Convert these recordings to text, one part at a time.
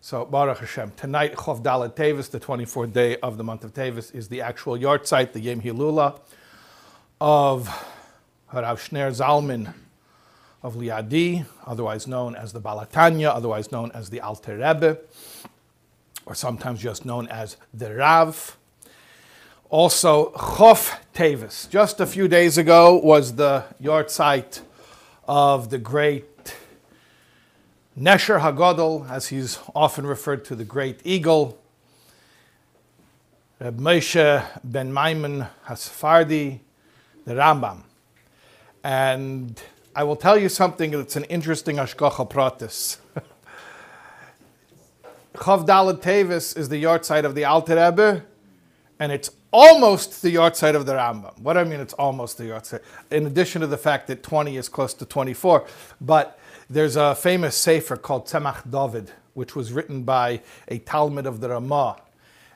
So Baruch Hashem. Tonight, Chov Dalet Tevis, the 24th day of the month of Tevis, is the actual yahrzeit, the Yom Hilula of Harav Shner Zalman of Liadi, otherwise known as the Balatanya, otherwise known as the Alter Rebbe, or sometimes just known as the Rav. Also, Chof Tevis. Just a few days ago was the yahrzeit of the great Nesher Hagadol, as he's often referred to, the great eagle, Reb Moshe ben Maimon Hasfardi, the Rambam. And I will tell you something that's an interesting Hashgacha Pratis. Chav Dalet Tevis is the yahrzeit of the Alter Rebbe, and it's almost the yahrzeit of the Rambam. What do I mean it's almost the yahrzeit. In addition to the fact that 20 is close to 24. But there's a famous sefer called Tzemach David, which was written by a Talmid of the Rema,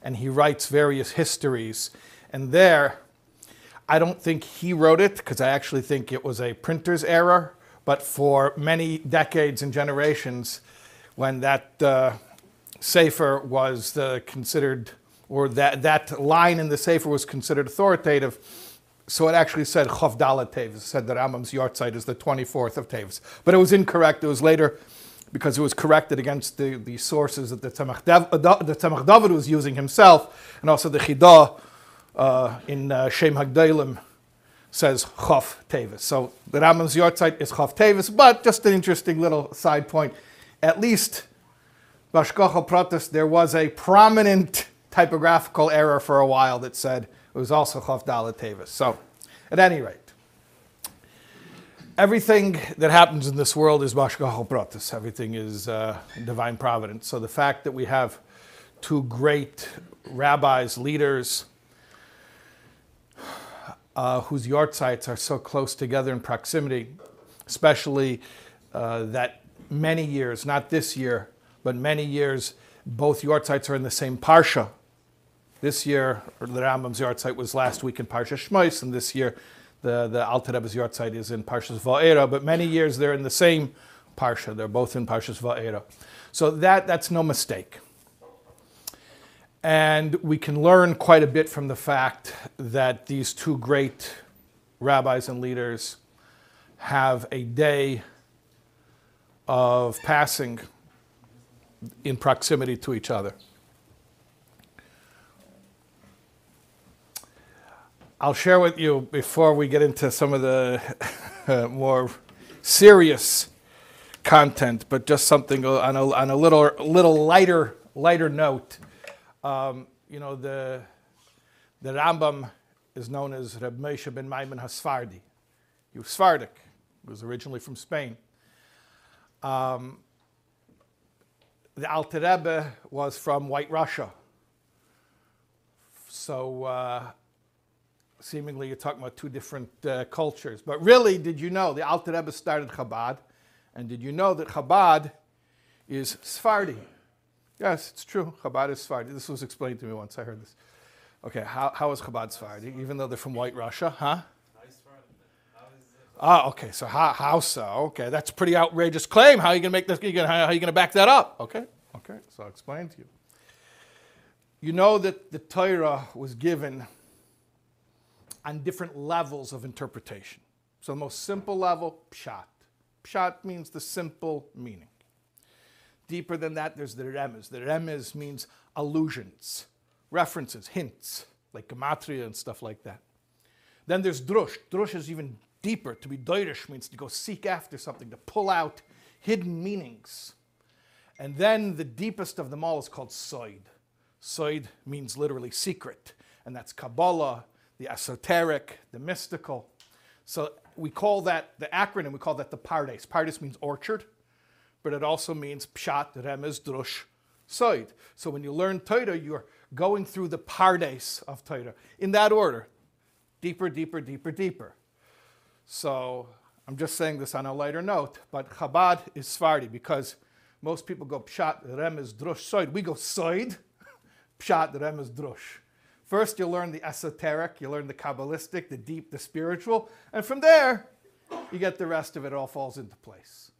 and he writes various histories. And there, I don't think he wrote it, because I actually think it was a printer's error, but for many decades and generations, when that uh, sefer was uh, considered or that, that line in the Sefer was considered authoritative. So it actually said Chav Tevis, said that Rambam's yahrzeit is the 24th of Tevis. But it was incorrect. It was later because it was corrected against the, the sources that the Tzemach, Dav, David was using himself, and also the Chidah uh, in uh, Shem HaGedolim says Chav Tevis. So the Rambam's yahrzeit is Chav Tevis, but just an interesting little side point. At least Bashkocha Pratis, there was a prominent typographical error for a while that said it was also Chof Dalet Tevis. So, at any rate, everything that happens in this world is Bashkachal Pratis. Everything is uh, divine providence. So, the fact that we have two great rabbis, leaders, uh, whose yahrzeits are so close together in proximity, especially uh, that many years, not this year, but many years, both yahrzeits are in the same parsha, this year, the Rambam's yahrzeit was last week in Parshas Shmos, and this year the, the Alter Rebbe's yahrzeit is in Parshas Va'era, but many years they're in the same Parsha. They're both in Parshas Va'era. So that, that's no mistake. And we can learn quite a bit from the fact that these two great rabbis and leaders have a day of passing in proximity to each other. I'll share with you before we get into some of the uh, more serious content, but just something on a, on a little little lighter lighter note. Um, you know the the Rambam is known as Reb Moshe ben Maimon Hasfardi. He was Sephardic. He was originally from Spain. Um, the Alter Rebbe was from White Russia. So uh, seemingly you're talking about two different uh, cultures. But really, did you know the Alter Rebbe started Chabad? And did you know that Chabad is Sephardi? Yes, it's true. Chabad is Sephardi. This was explained to me once I heard this. Okay, how, how is Chabad Sephardi? Even though they're from White Russia, huh? Ah, okay. So how, how so? Okay, that's a pretty outrageous claim. How are you gonna make this? How are you gonna back that up? Okay, okay. So I'll explain to you. You know that the Torah was given on different levels of interpretation. So the most simple level, pshat. Pshat means the simple meaning. Deeper than that, there's the remez. The remez means allusions, references, hints, like gematria and stuff like that. Then there's drush. Drush is even deeper. To be doirish means to go seek after something, to pull out hidden meanings. And then the deepest of them all is called soid. Soid means literally secret, and that's Kabbalah, the esoteric, the mystical. So we call that, the acronym, we call that the Pardes. Pardes means orchard, but it also means Pshat, Remez, Drush, Soid. So when you learn Torah, you're going through the Pardes of Torah in that order deeper, deeper, deeper, deeper. So I'm just saying this on a lighter note, but Chabad is Sephardi because most people go Pshat, Remez, Drush, Soid. We go Soid, Pshat, Remez, Drush. First, you'll learn the esoteric, you learn the Kabbalistic, the deep, the spiritual, and from there, you get the rest of it, it all falls into place.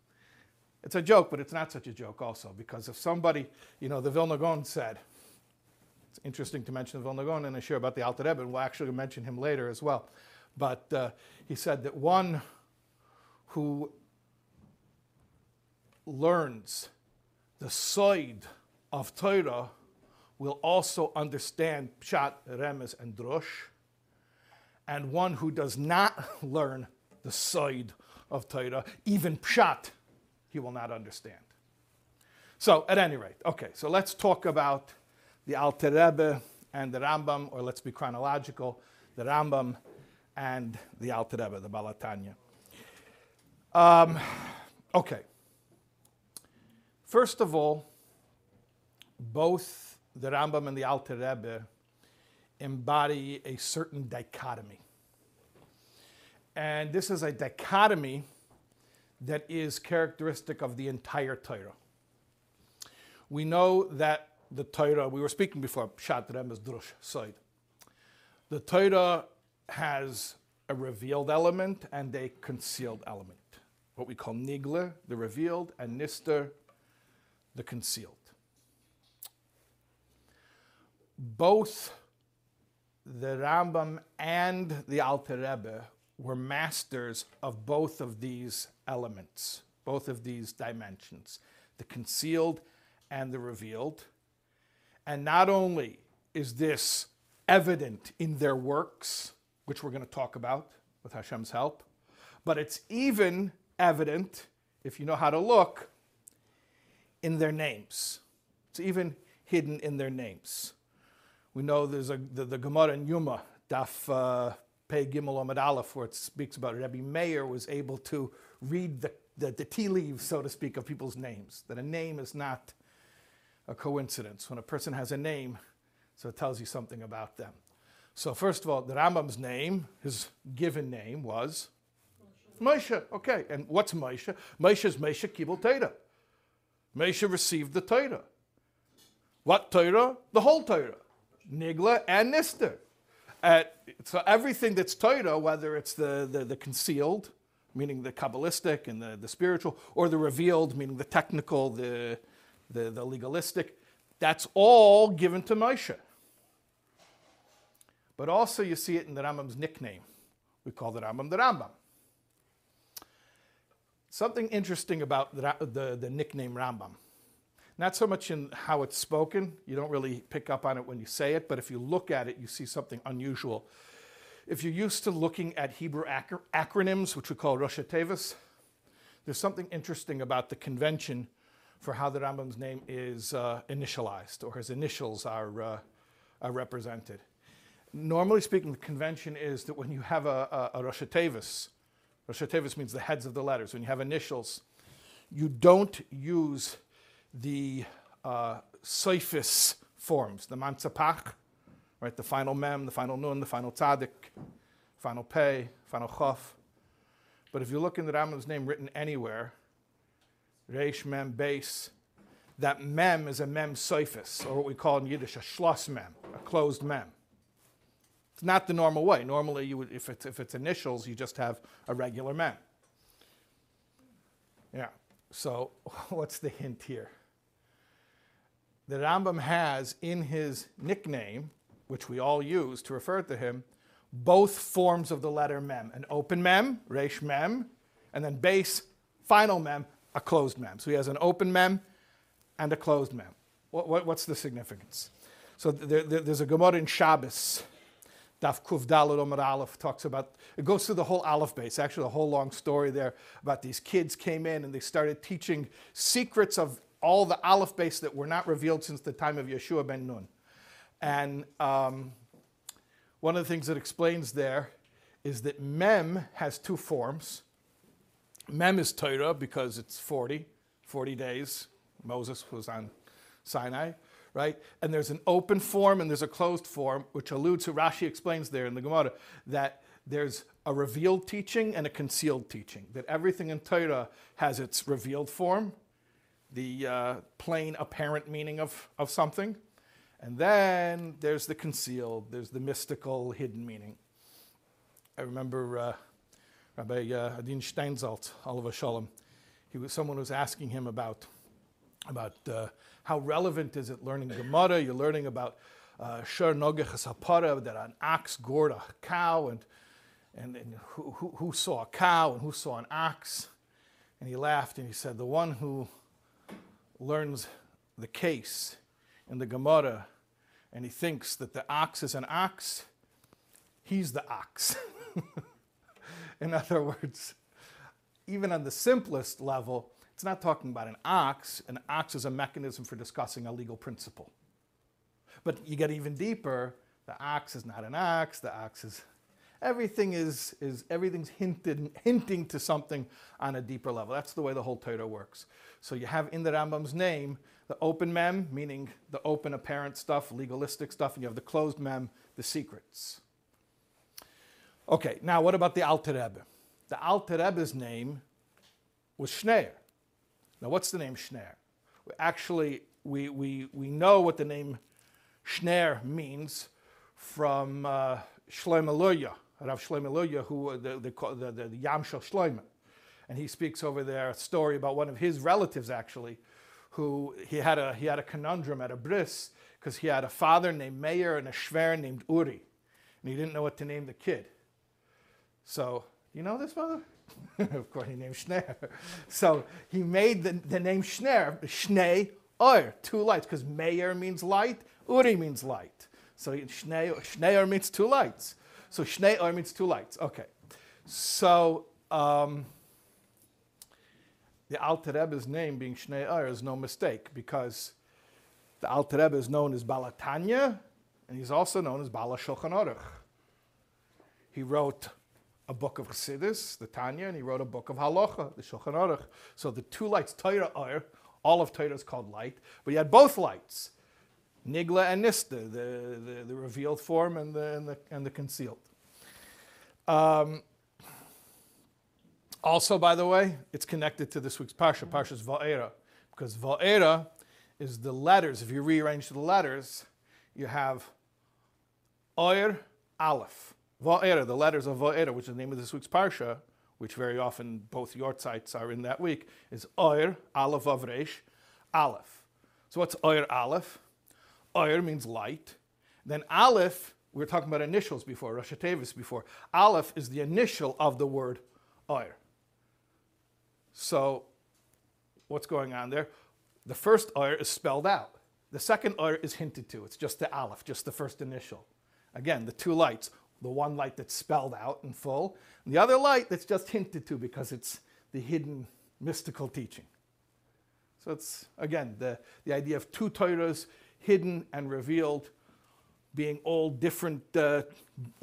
It's a joke, but it's not such a joke also, because if somebody, you know, the Vilna Gaon said, it's interesting to mention the Vilna Gaon and I share about the Alter Rebbe, and we'll actually mention him later as well. But uh, he said that one who learns the side of Torah will also understand Pshat, Remez, and Drush. And one who does not learn the side of Torah, even Pshat, he will not understand. So, at any rate, okay, so let's talk about the Alter Rebbe and the Rambam, or let's be chronological, the Rambam and the Alter Rebbe, the Balatanya. Um, okay. First of all, both the Rambam and the Alter Rebbe embody a certain dichotomy. And this is a dichotomy that is characteristic of the entire Torah. We know that the Torah, we were speaking before, Pshat Remez Drush side. The Torah has a revealed element and a concealed element. What we call Nigla, the revealed, and Nister, the concealed. Both the Rambam and the Alter Rebbe were masters of both of these elements, both of these dimensions, the concealed and the revealed. And not only is this evident in their works, which we're going to talk about with Hashem's help, but it's even evident, if you know how to look, in their names. It's even hidden in their names. We know there's a, the, the Gemara in Yuma, Daf uh, Pei Gimel Omid Aleph, where it speaks about Rabbi Meir was able to read the, the, the tea leaves, so to speak, of people's names. That a name is not a coincidence. When a person has a name, so it tells you something about them. So first of all, the Rambam's name, his given name was Moshe. Okay, and what's Moshe? Moshe is Moshe Kibul Torah. Moshe received the Torah. What Torah? The whole Torah. Nigla and Nister. So everything that's Torah, whether it's the, the, the, concealed, meaning the Kabbalistic and the, the spiritual, or the revealed, meaning the technical, the, the, the legalistic, that's all given to Moshe. But also you see it in the Rambam's nickname. We call the Rambam the Rambam. Something interesting about the, the, the nickname Rambam. Not so much in how it's spoken, you don't really pick up on it when you say it, but if you look at it, you see something unusual. If you're used to looking at Hebrew acro- acronyms, which we call Rosh Tevis, there's something interesting about the convention for how the Rambam's name is uh, initialized or his initials are, uh, are represented. Normally speaking, the convention is that when you have a, a, a Rosh Tevis, Rosh means the heads of the letters, when you have initials, you don't use the uh, forms, the Mantzapach, right? The final mem, the final nun, the final tzaddik, final pei, final chof. But if you look in the Rambam's name written anywhere, reish mem beis, that mem is a mem soifis, or what we call in Yiddish a schloss mem, a closed mem. It's not the normal way. Normally, you would, if, it's, if it's initials, you just have a regular mem. Yeah. So, what's the hint here? The Rambam has in his nickname, which we all use to refer to him, both forms of the letter mem an open mem, resh mem, and then beis, final mem, a closed mem. So he has an open mem and a closed mem. What, what, what's the significance? So there, there, there's a Gemara in Shabbos, Daf Kuf Dalet Omer Aleph talks about, it goes through the whole Aleph Beis, actually a whole long story there about these kids came in and they started teaching secrets of all the Aleph Beis that were not revealed since the time of Yeshua ben Nun. And um, one of the things that explains there is that Mem has two forms. Mem is Torah because it's 40, 40 days. Moses was on Sinai, right? And there's an open form and there's a closed form, which alludes to, Rashi explains there in the Gemara, that there's a revealed teaching and a concealed teaching, that everything in Torah has its revealed form the uh, plain apparent meaning of, of something. And then there's the concealed, there's the mystical hidden meaning. I remember uh, Rabbi uh, Adin Steinsaltz, alav hashalom, he was someone was asking him about about uh, how relevant is it learning Gemara? You're learning about Shur Nogech Sapara, that an ox gored a cow, and, and, and who, who, who saw a cow and who saw an ox. And he laughed and he said, The one who learns the case in the Gemara and he thinks that the ox is an ox, he's the ox. in other words, even on the simplest level, it's not talking about an ox. An ox is a mechanism for discussing a legal principle. But you get even deeper, the ox is not an ox, the ox is everything is, is everything's hinted, hinting to something on a deeper level. That's the way the whole Torah works. So you have in the Rambam's name the open mem, meaning the open apparent stuff, legalistic stuff, and you have the closed mem, the secrets. Okay, now what about the Alter Rebbe? The Alter Rebbe's name was Schneer. Now, what's the name Schneer? Actually, we, we, we know what the name Schneer means from uh, Shlomo Rav Shlomo Luria, who uh, the, the, the, the, the. And he speaks over there a story about one of his relatives, actually, who he had a, he had a conundrum at a bris because he had a father named Meir and a shver named Uri. And he didn't know what to name the kid. So, you know this father? of course, he named Schneer. So he made the, the name Schneer, Schnee Or, two lights, because Meir means light, Uri means light. So Schneer means two lights. So Schnee Or means two lights. Okay. So um, the Alter Rebbe's name being Schnee Or is no mistake because the Alter Rebbe is known as Balatanya and he's also known as Bala Shulchan Aruch. He wrote a book of Chassidus, the Tanya, and he wrote a book of Halacha, the Shulchan Aruch. So the two lights, Torah are, all of Torah is called light, but he had both lights, Nigla and Nista, the, the, the revealed form and the, and the, and the concealed. Um, also, by the way, it's connected to this week's Parsha, Parsha's Va'era, because Va'era is the letters. If you rearrange the letters, you have Oir, Aleph. Va'era, the letters of Va'era, which is the name of this week's Parsha, which very often both your sites are in that week, is Oir, Aleph Avresh, Aleph. So what's Oir Aleph? Oir means light. Then Aleph, we were talking about initials before, Rosh Tevis before. Aleph is the initial of the word Oir. So what's going on there? The first Oir is spelled out. The second Oir is hinted to. It's just the Aleph, just the first initial. Again, the two lights the one light that's spelled out in full, and the other light that's just hinted to because it's the hidden mystical teaching. So it's, again, the, the idea of two Torahs, hidden and revealed, being all different, uh,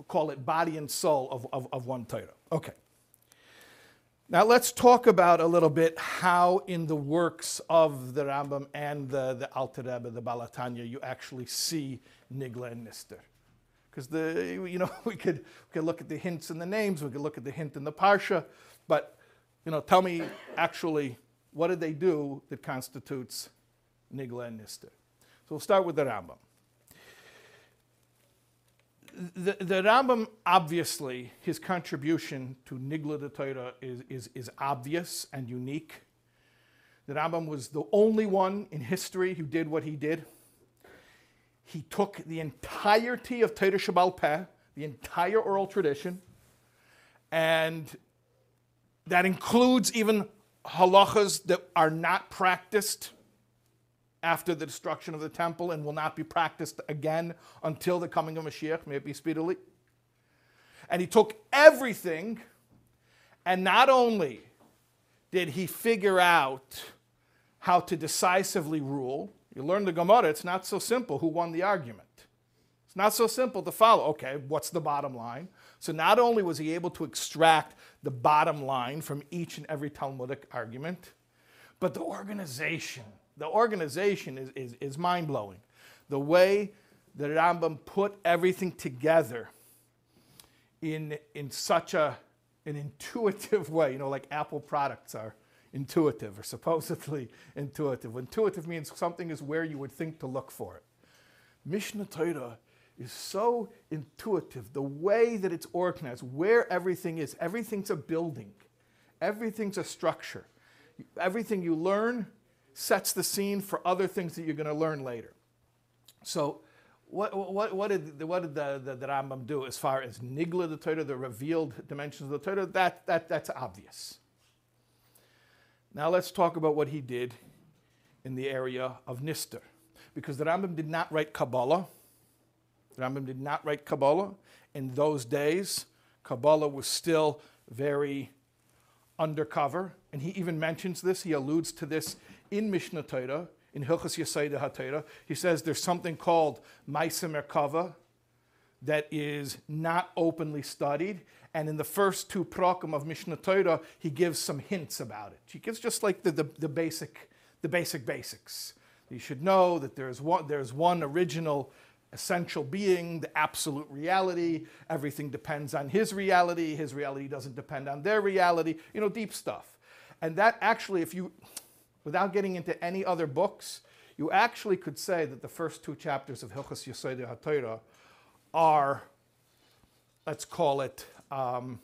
call it body and soul of, of, of one Torah. Okay. Now let's talk about a little bit how in the works of the Rambam and the, the Alter Rebbe, the Balatanya, you actually see Nigla and Nister because the you know we could we could look at the hints in the names, we could look at the hint in the parsha, but you know, tell me actually what did they do that constitutes nigla and nister. So we'll start with the Rambam. The, the Rambam, obviously, his contribution to Nigla the Torah is, is, is obvious and unique. The Rambam was the only one in history who did what he did he took the entirety of Torah Shabbal Peh, the entire oral tradition, and that includes even halachas that are not practiced after the destruction of the temple and will not be practiced again until the coming of Mashiach, may it be speedily. And he took everything, and not only did he figure out how to decisively rule, you learn the Gemara, it's not so simple who won the argument. It's not so simple to follow. Okay, what's the bottom line? So not only was he able to extract the bottom line from each and every Talmudic argument, but the organization. The organization is, is, is mind blowing. The way the Rambam put everything together in, in such a, an intuitive way, you know, like Apple products are intuitive or supposedly intuitive. Intuitive means something is where you would think to look for it. Mishnah Torah is so intuitive. The way that it's organized, where everything is, everything's a building, everything's a structure. everything you learn sets the scene for other things that you're going to learn later. So, what, what, what did, what did the, the, the Rambam do as far as Nigla the Torah, the revealed dimensions of the Torah? That, that, that's obvious. Now let's talk about what he did in the area of Nister. Because the Rambam did not write Kabbalah. The Rambam did not write Kabbalah. In those days, Kabbalah was still very undercover. And he even mentions this, he alludes to this in Mishnah Torah, in Hilchas Yesodei HaTorah. He says there's something called Maisa Merkava that is not openly studied. And in the first two prakim of Mishnah Torah, he gives some hints about it. He gives just like the, the, the basic, the basic basics. You should know that there's one, there's one original essential being, the absolute reality. Everything depends on his reality. His reality doesn't depend on their reality. You know, deep stuff. And that actually, if you, without getting into any other books, you actually could say that the first two chapters of Hilchas Yesod HaTorah are, let's call it, um,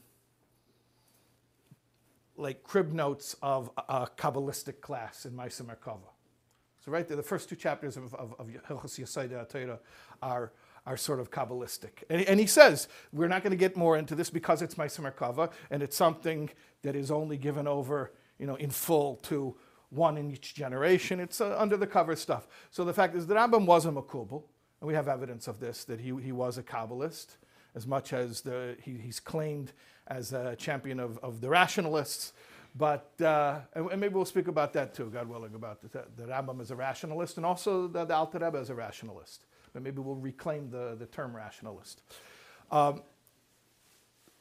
like crib notes of a Kabbalistic class in Maisa Merkava. So right there, the first two chapters of, of, of Hilchos Yesod Torah are, are sort of Kabbalistic. And, and he says, we're not going to get more into this because it's Maisa Merkava, and it's something that is only given over, you know, in full to one in each generation. It's uh, under the cover stuff. So the fact is the Rambam was a Makubal, and we have evidence of this, that he, he was a Kabbalist, as much as the, he, he's claimed as a champion of, of the rationalists. But, uh, and, and, maybe we'll speak about that too, God willing, about the, the Rambam as a rationalist and also the, the Alter Rebbe as a rationalist. But maybe we'll reclaim the, the term rationalist. Um,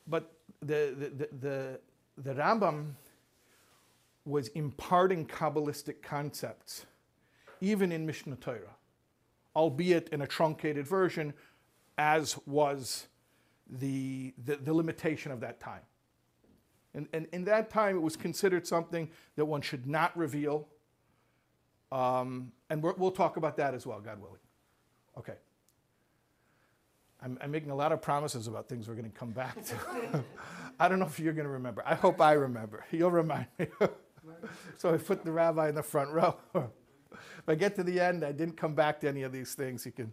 but the, the, the, the Rambam was imparting Kabbalistic concepts, even in Mishnah Torah, albeit in a truncated version, as was the, the, the limitation of that time. And, and in that time, it was considered something that one should not reveal. Um, and we will talk about that as well, God willing. Okay. I'm, I'm, making a lot of promises about things we're going to come back to. I don't know if you're going to remember. I hope I remember. You'll remind me. so I put the rabbi in the front row. if I get to the end, I didn't come back to any of these things. You can,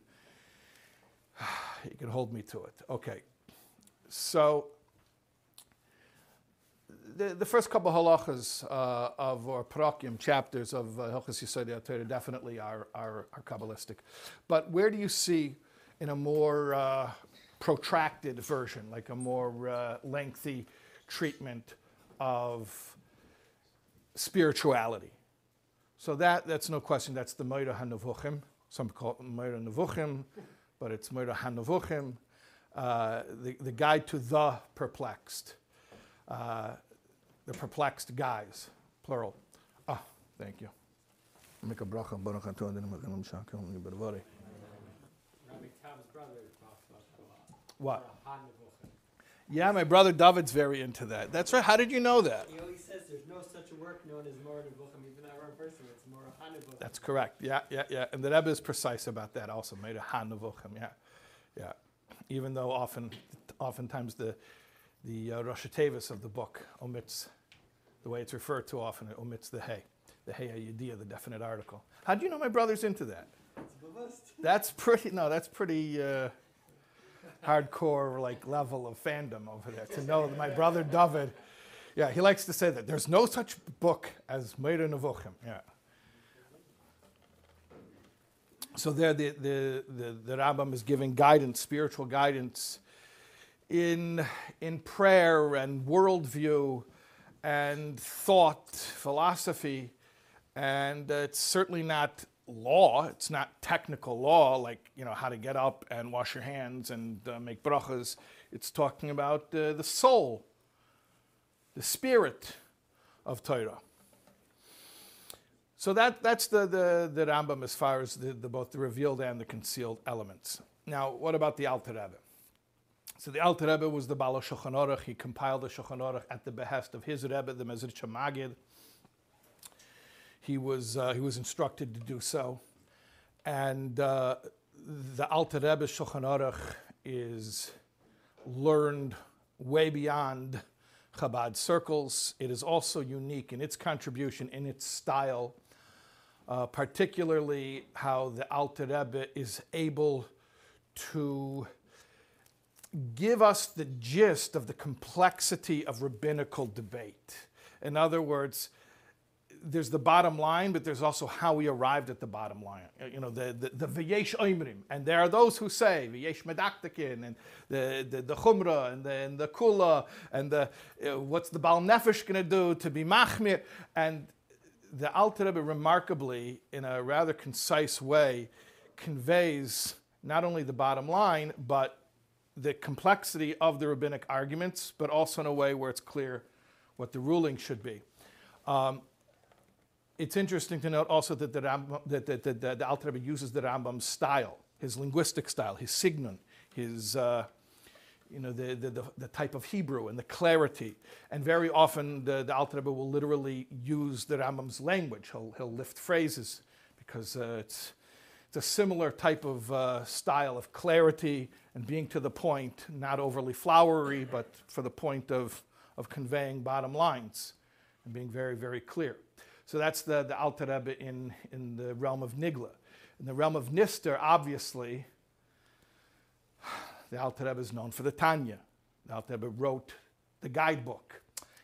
you can hold me to it. Okay. So the, the first couple halachas uh, of or parakim chapters of Hilchas uh, Torah definitely are, are, are kabbalistic, but where do you see in a more uh, protracted version, like a more uh, lengthy treatment of spirituality? So that that's no question. That's the Moira Hanavuchim. Some call it Moira Nevuchim, but it's Moira Hanavuchim. Uh, the, the guide to the perplexed. Uh, the perplexed guys, plural. Ah, thank you. Make a bracha, baruch atah adinu mechanim shakel nibarvari. What? Yeah, my brother David's very into that. That's right. How did you know that? He always says there's no such a work known as Morah Nevuchim, even that wrong person. It's HaNevuchim. That's correct. Yeah, yeah, yeah. And the Rebbe is precise about that also. Made a. Yeah, yeah. Even though often, oftentimes the the uh, Rosh Tevis of the book omits the way it's referred to often, it omits the hey, the hey idea, the definite article. How do you know my brother's into that? That's pretty. No, that's pretty uh, hardcore like level of fandom over there to know that my brother David. Yeah, he likes to say that there's no such book as Meir Nevuchim. Yeah. So there, the, the, the, the Rambam is giving guidance, spiritual guidance, in, in prayer and worldview and thought, philosophy, and it's certainly not law. It's not technical law, like you know how to get up and wash your hands and uh, make brachas. It's talking about uh, the soul, the spirit of Torah. So that, that's the, the, the Rambam as far as the, the, both the revealed and the concealed elements. Now, what about the Alter Rebbe? So the Alter Rebbe was the Bala Shulchan Aruch. He compiled the Shulchan Aruch at the behest of his Rebbe, the Mezritch Magid. He was, uh, he was instructed to do so. And uh, the Alter Rebbe Shulchan Aruch is learned way beyond Chabad circles. It is also unique in its contribution, in its style, uh, particularly how the Alter Rebbe is able to give us the gist of the complexity of rabbinical debate. In other words, there's the bottom line, but there's also how we arrived at the bottom line. Uh, You know, the the, v'yesh oimrim, and there are those who say v'yesh medaktakin, and the the, the chumra, and the, and the kula, and the uh, what's the bal nefesh going to do to be machmir, and the Alter Rebbe remarkably, in a rather concise way, conveys not only the bottom line, but the complexity of the rabbinic arguments, but also in a way where it's clear what the ruling should be. Um, it's interesting to note also that the, Rambam, that, that, that, that the uses the Rambam's style, his linguistic style, his signon, his, uh, you know, the, the, the, type of Hebrew and the clarity. And very often the, the Rebbe will literally use the Rambam's language. He'll, he'll lift phrases because uh, it's, it's a similar type of uh, style of clarity and being to the point, not overly flowery, but for the point of, of conveying bottom lines and being very, very clear. So that's the, the Alter Rebbe in, in the realm of Nigla. In the realm of Nister, obviously, the Alter Rebbe is known for the Tanya. The Alter Rebbe wrote the guidebook.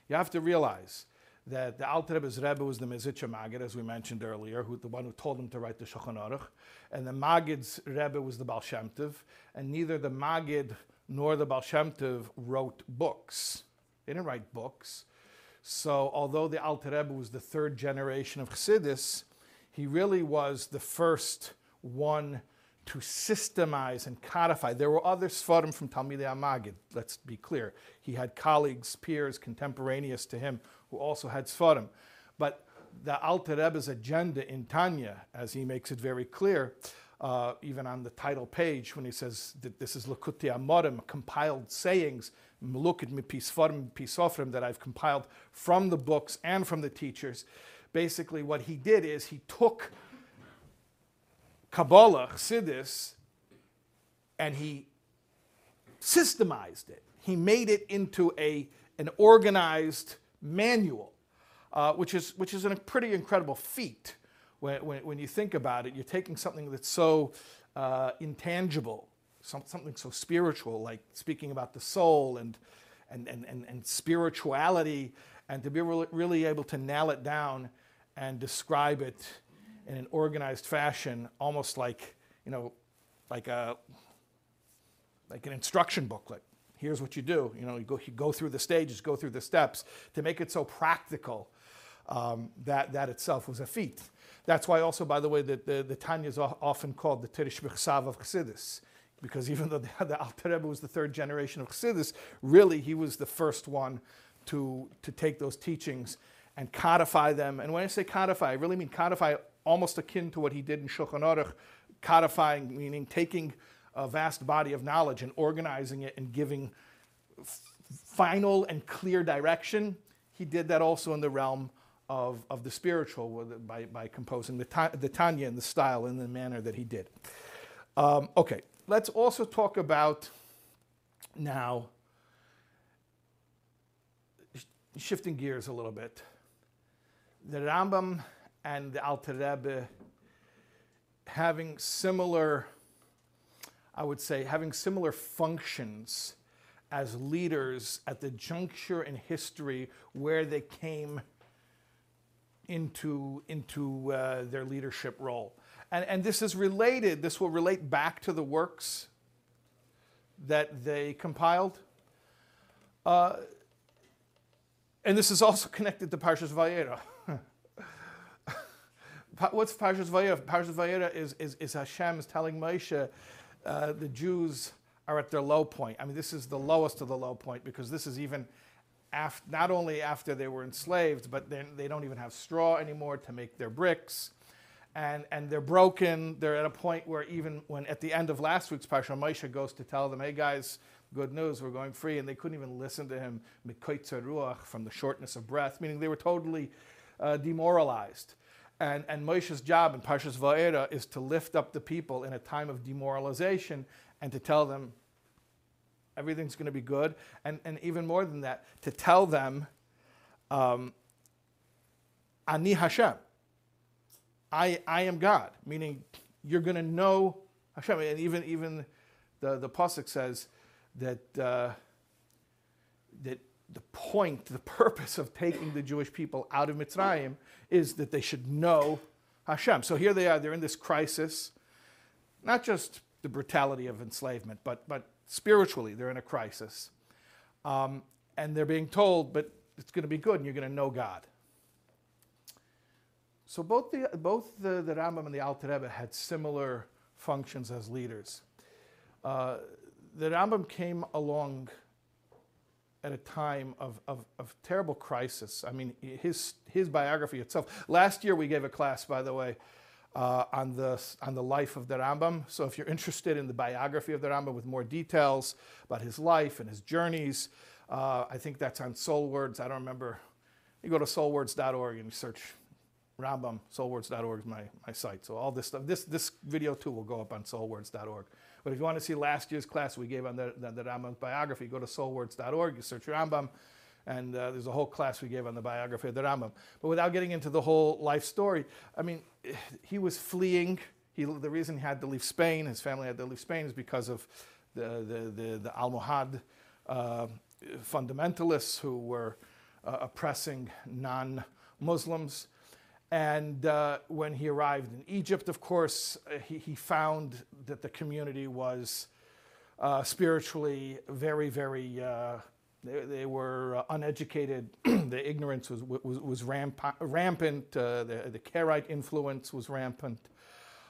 You have to realize that the Alter Rebbe's Rebbe was the Mezritcher Maggid, as we mentioned earlier, who, the one who told him to write the Shulchan Aruch, and the Maggid's Rebbe was the Baal Shem Tov, and neither the Maggid nor the Baal Shem Tov wrote books. They didn't write books. So, although the Alter Rebbe was the third generation of Chassidus, he really was the first one to systemize and codify. There were other Sfarim from Talmidei Amagid, let's be clear. He had colleagues, peers, contemporaneous to him who also had Sfarim. But the Alter Rebbe's agenda in Tanya, as he makes it very clear, uh, even on the title page when he says that this is Likutei Amarim, compiled sayings, Melukit Mipisfarim Pisofrim, that I've compiled from the books and from the teachers. Basically, what he did is he took Kabbalah, Chassidus, and he systemized it. He made it into a, an organized manual, uh, which, is, which is a pretty incredible feat when, when, when you think about it. You're taking something that's so uh, intangible, some, something so spiritual, like speaking about the soul and, and, and, and, and spirituality, and to be really, really able to nail it down and describe it in an organized fashion, almost like, you know, like a like an instruction booklet. Here's what you do. You know, you go, you go through the stages, go through the steps to make it so practical. Um, that that itself was a feat. That's why also, by the way, that the, the Tanya is often called the Tirish B'chsav of Chassidus, because even though the, Alter Rebbe was the third generation of Chassidus, really he was the first one to, to take those teachings and codify them. And when I say codify, I really mean codify almost akin to what he did in Shulchan Aruch, codifying meaning taking a vast body of knowledge and organizing it and giving final and clear direction. He did that also in the realm of, of the spiritual by, by composing the, the Tanya in the style and the manner that he did. Um, okay, let's also talk about now, sh- shifting gears a little bit. The Rambam and the Alter Rebbe having similar, I would say, having similar functions as leaders at the juncture in history where they came into, into uh, their leadership role. And, and this is related, this will relate back to the works that they compiled. Uh, and this is also connected to Parshas Va'era. What's Parshas Va'era? Parshas Va'era is, is, is telling Moshe uh, the Jews are at their low point. I mean, this is the lowest of the low point because this is even af- not only after they were enslaved, but then they don't even have straw anymore to make their bricks. And, and they're broken. They're at a point where even when at the end of last week's Parsha, Moshe goes to tell them, hey guys, good news, we're going free. And they couldn't even listen to him, "Mikoitzer ruach, from the shortness of breath, meaning they were totally uh, demoralized. And, and Moshe's job in Parshas Va'era is to lift up the people in a time of demoralization and to tell them, everything's going to be good. And, and even more than that, to tell them, um, Ani Hashem. I, I am God, meaning you're going to know Hashem. And even, even the, the Pasuk says that, uh, that the point, the purpose of taking the Jewish people out of Mitzrayim is that they should know Hashem. So here they are, they're in this crisis, not just the brutality of enslavement, but, but spiritually, they're in a crisis. Um, and they're being told, but it's going to be good and you're going to know God. So both the, both the, the Rambam and the Alter Rebbe had similar functions as leaders. Uh, the Rambam came along at a time of, of, of, terrible crisis. I mean, his, his biography itself. Last year we gave a class, by the way, uh, on, the, on the life of the Rambam. So if you're interested in the biography of the Rambam with more details about his life and his journeys, uh, I think that's on Soulwords. I don't remember. You go to soulwords.org and you search Rambam. Soulwords.org is my, my site. So all this stuff, this, this video too will go up on soulwords.org. But if you want to see last year's class we gave on the, the, the Rambam biography, go to soulwords.org, you search Rambam, and uh, there's a whole class we gave on the biography of the Rambam. But without getting into the whole life story, I mean, he was fleeing. He, the reason he had to leave Spain, his family had to leave Spain, is because of the, the, the, the Almohad uh, fundamentalists who were uh, oppressing non Muslims. And uh, when he arrived in Egypt, of course, uh, he, he found that the community was uh, spiritually very, very, uh, they, they, were uh, uneducated. the ignorance was, was, was ramp- rampant. Uh, the, the Karaite influence was rampant.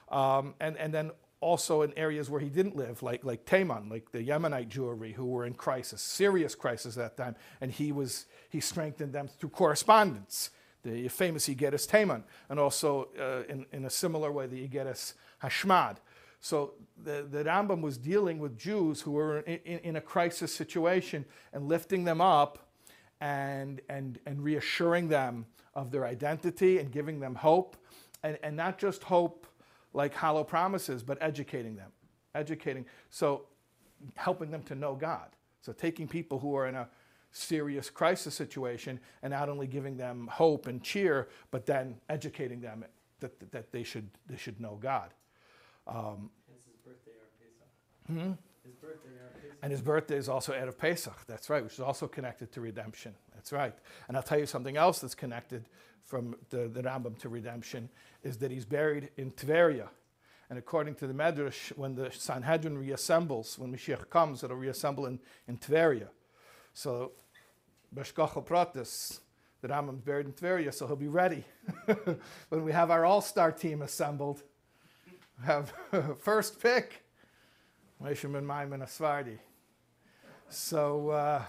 Um, and, and then also in areas where he didn't live, like, like Teiman, like the Yemenite Jewry, who were in crisis, serious crisis at that time. And he, was, he strengthened them through correspondence the famous Igeris Teiman, and also uh, in, in a similar way, the Igeris Hashmad. So the, the Rambam was dealing with Jews who were in, in, in, a crisis situation and lifting them up and, and, and reassuring them of their identity and giving them hope. And, and not just hope like hollow promises, but educating them. Educating. So helping them to know God. So taking people who are in a serious crisis situation and not only giving them hope and cheer, but then educating them that, that they, should, they should know God. Um, his birthday Pesach. Hmm? His birthday And his birthday is also Erev Pesach. That's right, which is also connected to redemption. That's right. And I'll tell you something else that's connected from the, the Rambam to redemption is that he's buried in Tveria. And according to the Medrash, when the Sanhedrin reassembles, when Mashiach comes, it'll reassemble in, in Tveria. So Beshkochel Pratis, the Rambam's buried in Tveria, so he'll be ready when we have our all-star team assembled. Have first pick, Moshe Ben Maimon Asvardi. So uh,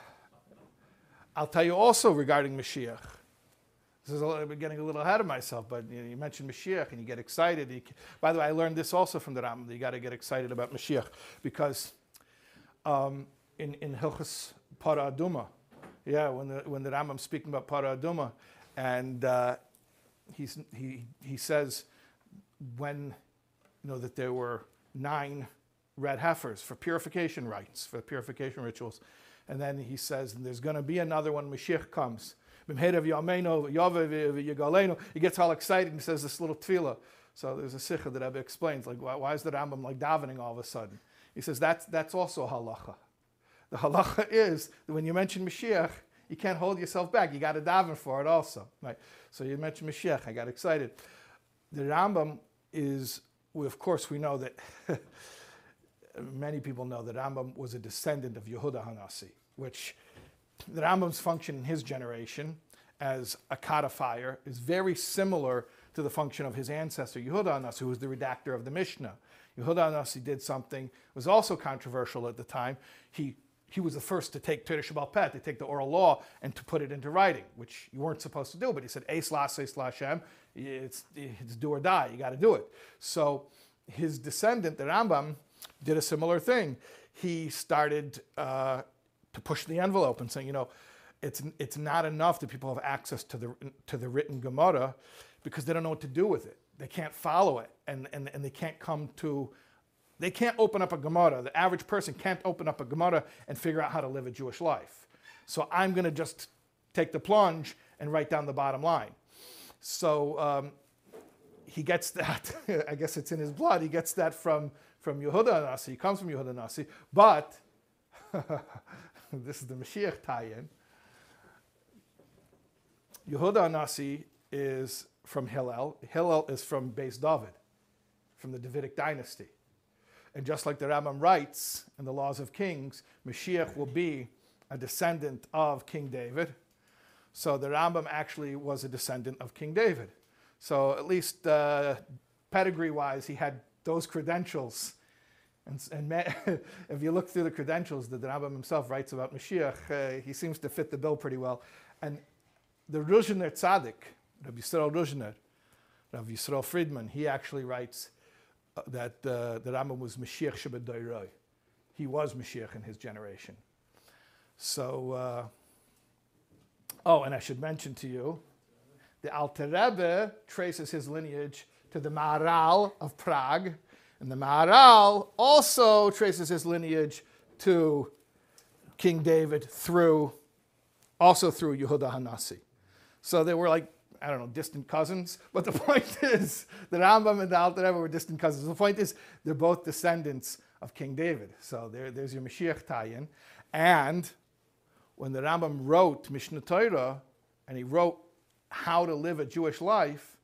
I'll tell you also regarding Mashiach. This is a little, I'm getting a little ahead of myself, but you, know, you mentioned Mashiach and you get excited. You, by the way, I learned this also from the Rambam. You got to get excited about Mashiach because um, in in Hilchas Para Aduma, yeah, when the, when the Rambam's speaking about paraduma, and uh, he, he says when, you know, that there were nine red heifers for purification rites, for purification rituals. And then he says, and there's going to be another one when Mashiach comes. He gets all excited and says this little tefillah. So there's a sikha that Rebbe explains, like, why, why, is the Rambam like davening all of a sudden? He says that's, that's also halacha. The halacha is that when you mention Mashiach, you can't hold yourself back. You got to daven for it also. Right? So you mentioned Mashiach. I got excited. The Rambam is, well, of course, we know that many people know that Rambam was a descendant of Yehuda Hanasi, which the Rambam's function in his generation as a codifier is very similar to the function of his ancestor Yehuda Hanasi, who was the redactor of the Mishnah. Yehuda Hanasi did something was also controversial at the time. He he was the first to take Torah Shabbal Peh, to take the oral law and to put it into writing, which you weren't supposed to do. But he said, Ace Las, Lashem, it's, it's do or die, you got to do it. So his descendant, the Rambam, did a similar thing. He started uh, to push the envelope and saying, you know, it's, it's not enough that people have access to the, to the written Gemara because they don't know what to do with it. They can't follow it and, and, and they can't come to They can't open up a Gemara. The average person can't open up a Gemara and figure out how to live a Jewish life. So I'm going to just take the plunge and write down the bottom line. So um, he gets that. I guess it's in his blood. He gets that from from Yehuda Nasi. He comes from Yehuda Nasi. But this is the Mashiach tie-in. Yehuda Nasi is from Hillel. Hillel is from Beis David, from the Davidic dynasty. And just like the Rambam writes in the Laws of Kings, Mashiach will be a descendant of King David. So the Rambam actually was a descendant of King David. So at least uh, pedigree-wise, he had those credentials. And, and if you look through the credentials that the Rambam himself writes about Mashiach, uh, he seems to fit the bill pretty well. And the Ruzhiner Tzaddik, Rabbi Yisrael Ruzhiner, Rabbi Yisrael Friedman, he actually writes that uh, the Rambam was Mashiach Shabbat He was Mashiach in his generation. So, uh, oh, and I should mention to you, the Alter Rebbe traces his lineage to the Maharal of Prague, and the Maharal also traces his lineage to King David through, also through Yehuda Hanasi. So they were like, I don't know, distant cousins. But the point is, the Rambam and the Alter Rebbe were distant cousins. The point is, they're both descendants of King David. So there, there's your Mashiach tie-in. And when the Rambam wrote Mishnah Torah, and he wrote how to live a Jewish life,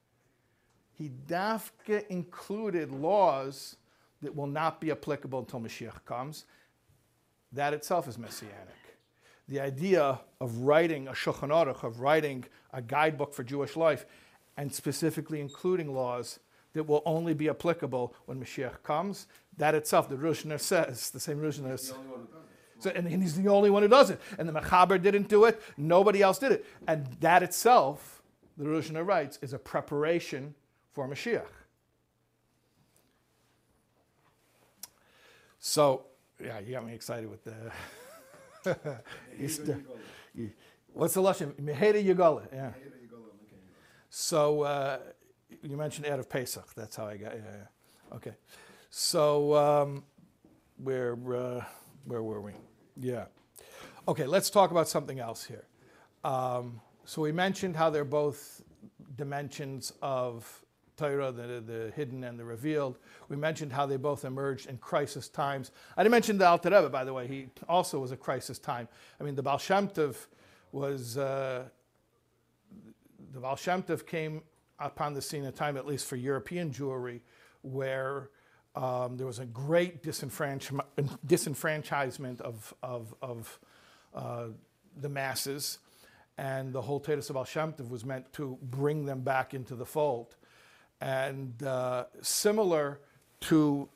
he dafka included laws that will not be applicable until Mashiach comes. That itself is messianic. The idea of writing a Shulchan Aruch, of writing a guidebook for Jewish life, and specifically including laws that will only be applicable when Mashiach comes, that itself, the Ruzhiner says, the same Ruzhiner says. So, and he's the only one who does it. And the Mechaber didn't do it, nobody else did it. And that itself, the Ruzhiner writes, is a preparation for Mashiach. So, yeah, you got me excited with the. what's the Lashon? Meheda Yagala, yeah. So, uh, you mentioned out of Pesach. That's how I got, yeah, yeah. Okay. So, um, where, uh, where were we? Yeah. Okay, let's talk about something else here. Um, so we mentioned how they're both dimensions of Torah, the, the hidden and the revealed. We mentioned how they both emerged in crisis times. I didn't mention the Alter Rebbe, by the way. He also was a crisis time. I mean, the Baal Shem Tov was, uh, the Baal Shem Tov came upon the scene at a time, at least for European Jewry, where um, there was a great disenfranch- disenfranchisement of, of, of uh, the masses, and the whole Toras Baal Shem Tov was meant to bring them back into the fold. And uh, similar to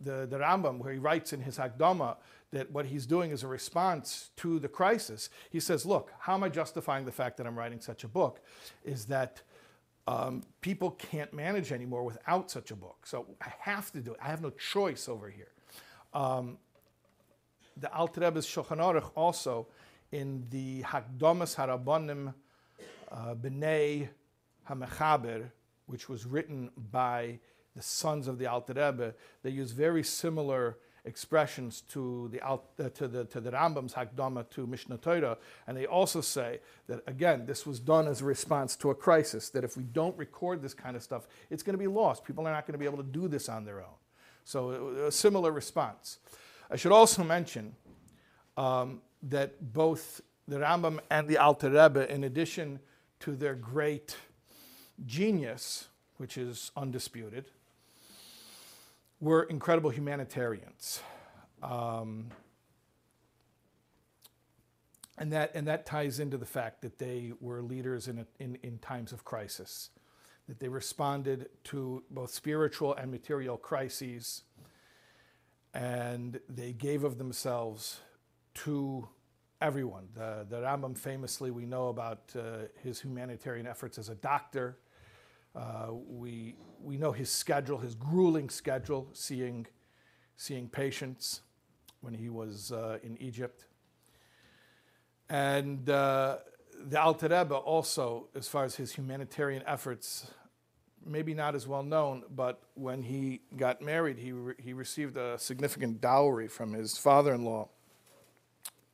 the, the Rambam, where he writes in his Hakdama that what he's doing is a response to the crisis, he says, Look, how am I justifying the fact that I'm writing such a book? Is that um, people can't manage anymore without such a book. So I have to do it. I have no choice over here. Um, the Alter Rebbe's Shulchan Aruch also in the Hakdomas Harabonim uh, B'nai HaMechaber, which was written by the sons of the Alter Rebbe, they use very similar expressions to the, uh, to the, to the Rambam's Hakdama to Mishnah Torah. And they also say that, again, this was done as a response to a crisis, that if we don't record this kind of stuff, it's going to be lost. People are not going to be able to do this on their own. So a similar response. I should also mention um, that both the Rambam and the Alter Rebbe, in addition to their great genius, which is undisputed, were incredible humanitarians. Um, and that, and that ties into the fact that they were leaders in, a, in, in times of crisis, that they responded to both spiritual and material crises, and they gave of themselves to everyone. The, the Rambam famously, we know about uh, his humanitarian efforts as a doctor, uh, we, we know his schedule, his grueling schedule, seeing, seeing patients when he was uh, in Egypt. And uh, the Alter Rebbe also, as far as his humanitarian efforts, maybe not as well known, but when he got married, he, re- he received a significant dowry from his father in law,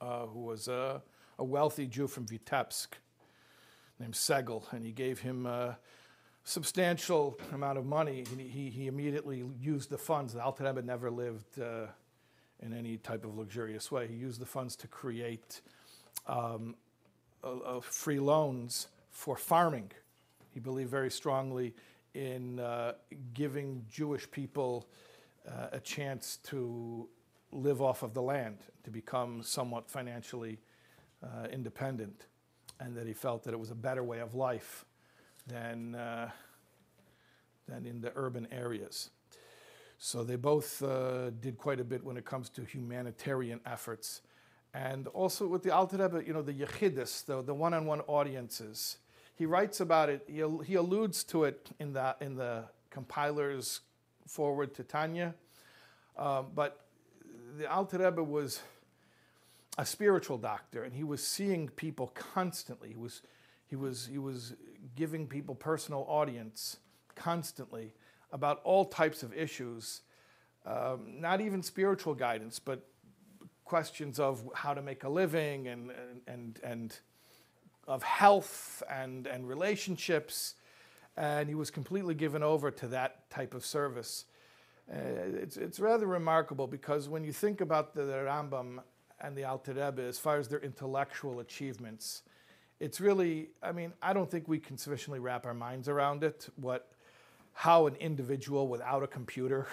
uh, who was a, a wealthy Jew from Vitebsk named Segel, and he gave him a substantial amount of money. He, he, he immediately used the funds. The Alter Rebbe never lived uh, in any type of luxurious way. He used the funds to create um, uh, uh, free loans for farming. He believed very strongly in uh, giving Jewish people uh, a chance to live off of the land, to become somewhat financially uh, independent, and that he felt that it was a better way of life than, uh, than in the urban areas. So they both uh, did quite a bit when it comes to humanitarian efforts. And also with the Alter Rebbe, you know, the Yechidus, the, the one-on-one audiences, he writes about it, he, he alludes to it in the, in the compiler's forward to Tanya. Um, but the Alter Rebbe was a spiritual doctor, and he was seeing people constantly. He was, he was, he was giving people personal audience constantly about all types of issues, um, not even spiritual guidance, but questions of how to make a living and, and, and, of health and, and relationships. And he was completely given over to that type of service. Uh, it's, it's rather remarkable because when you think about the, the Rambam and the Alter Rebbe as far as their intellectual achievements, it's really, I mean, I don't think we can sufficiently wrap our minds around it, what, how an individual without a computer,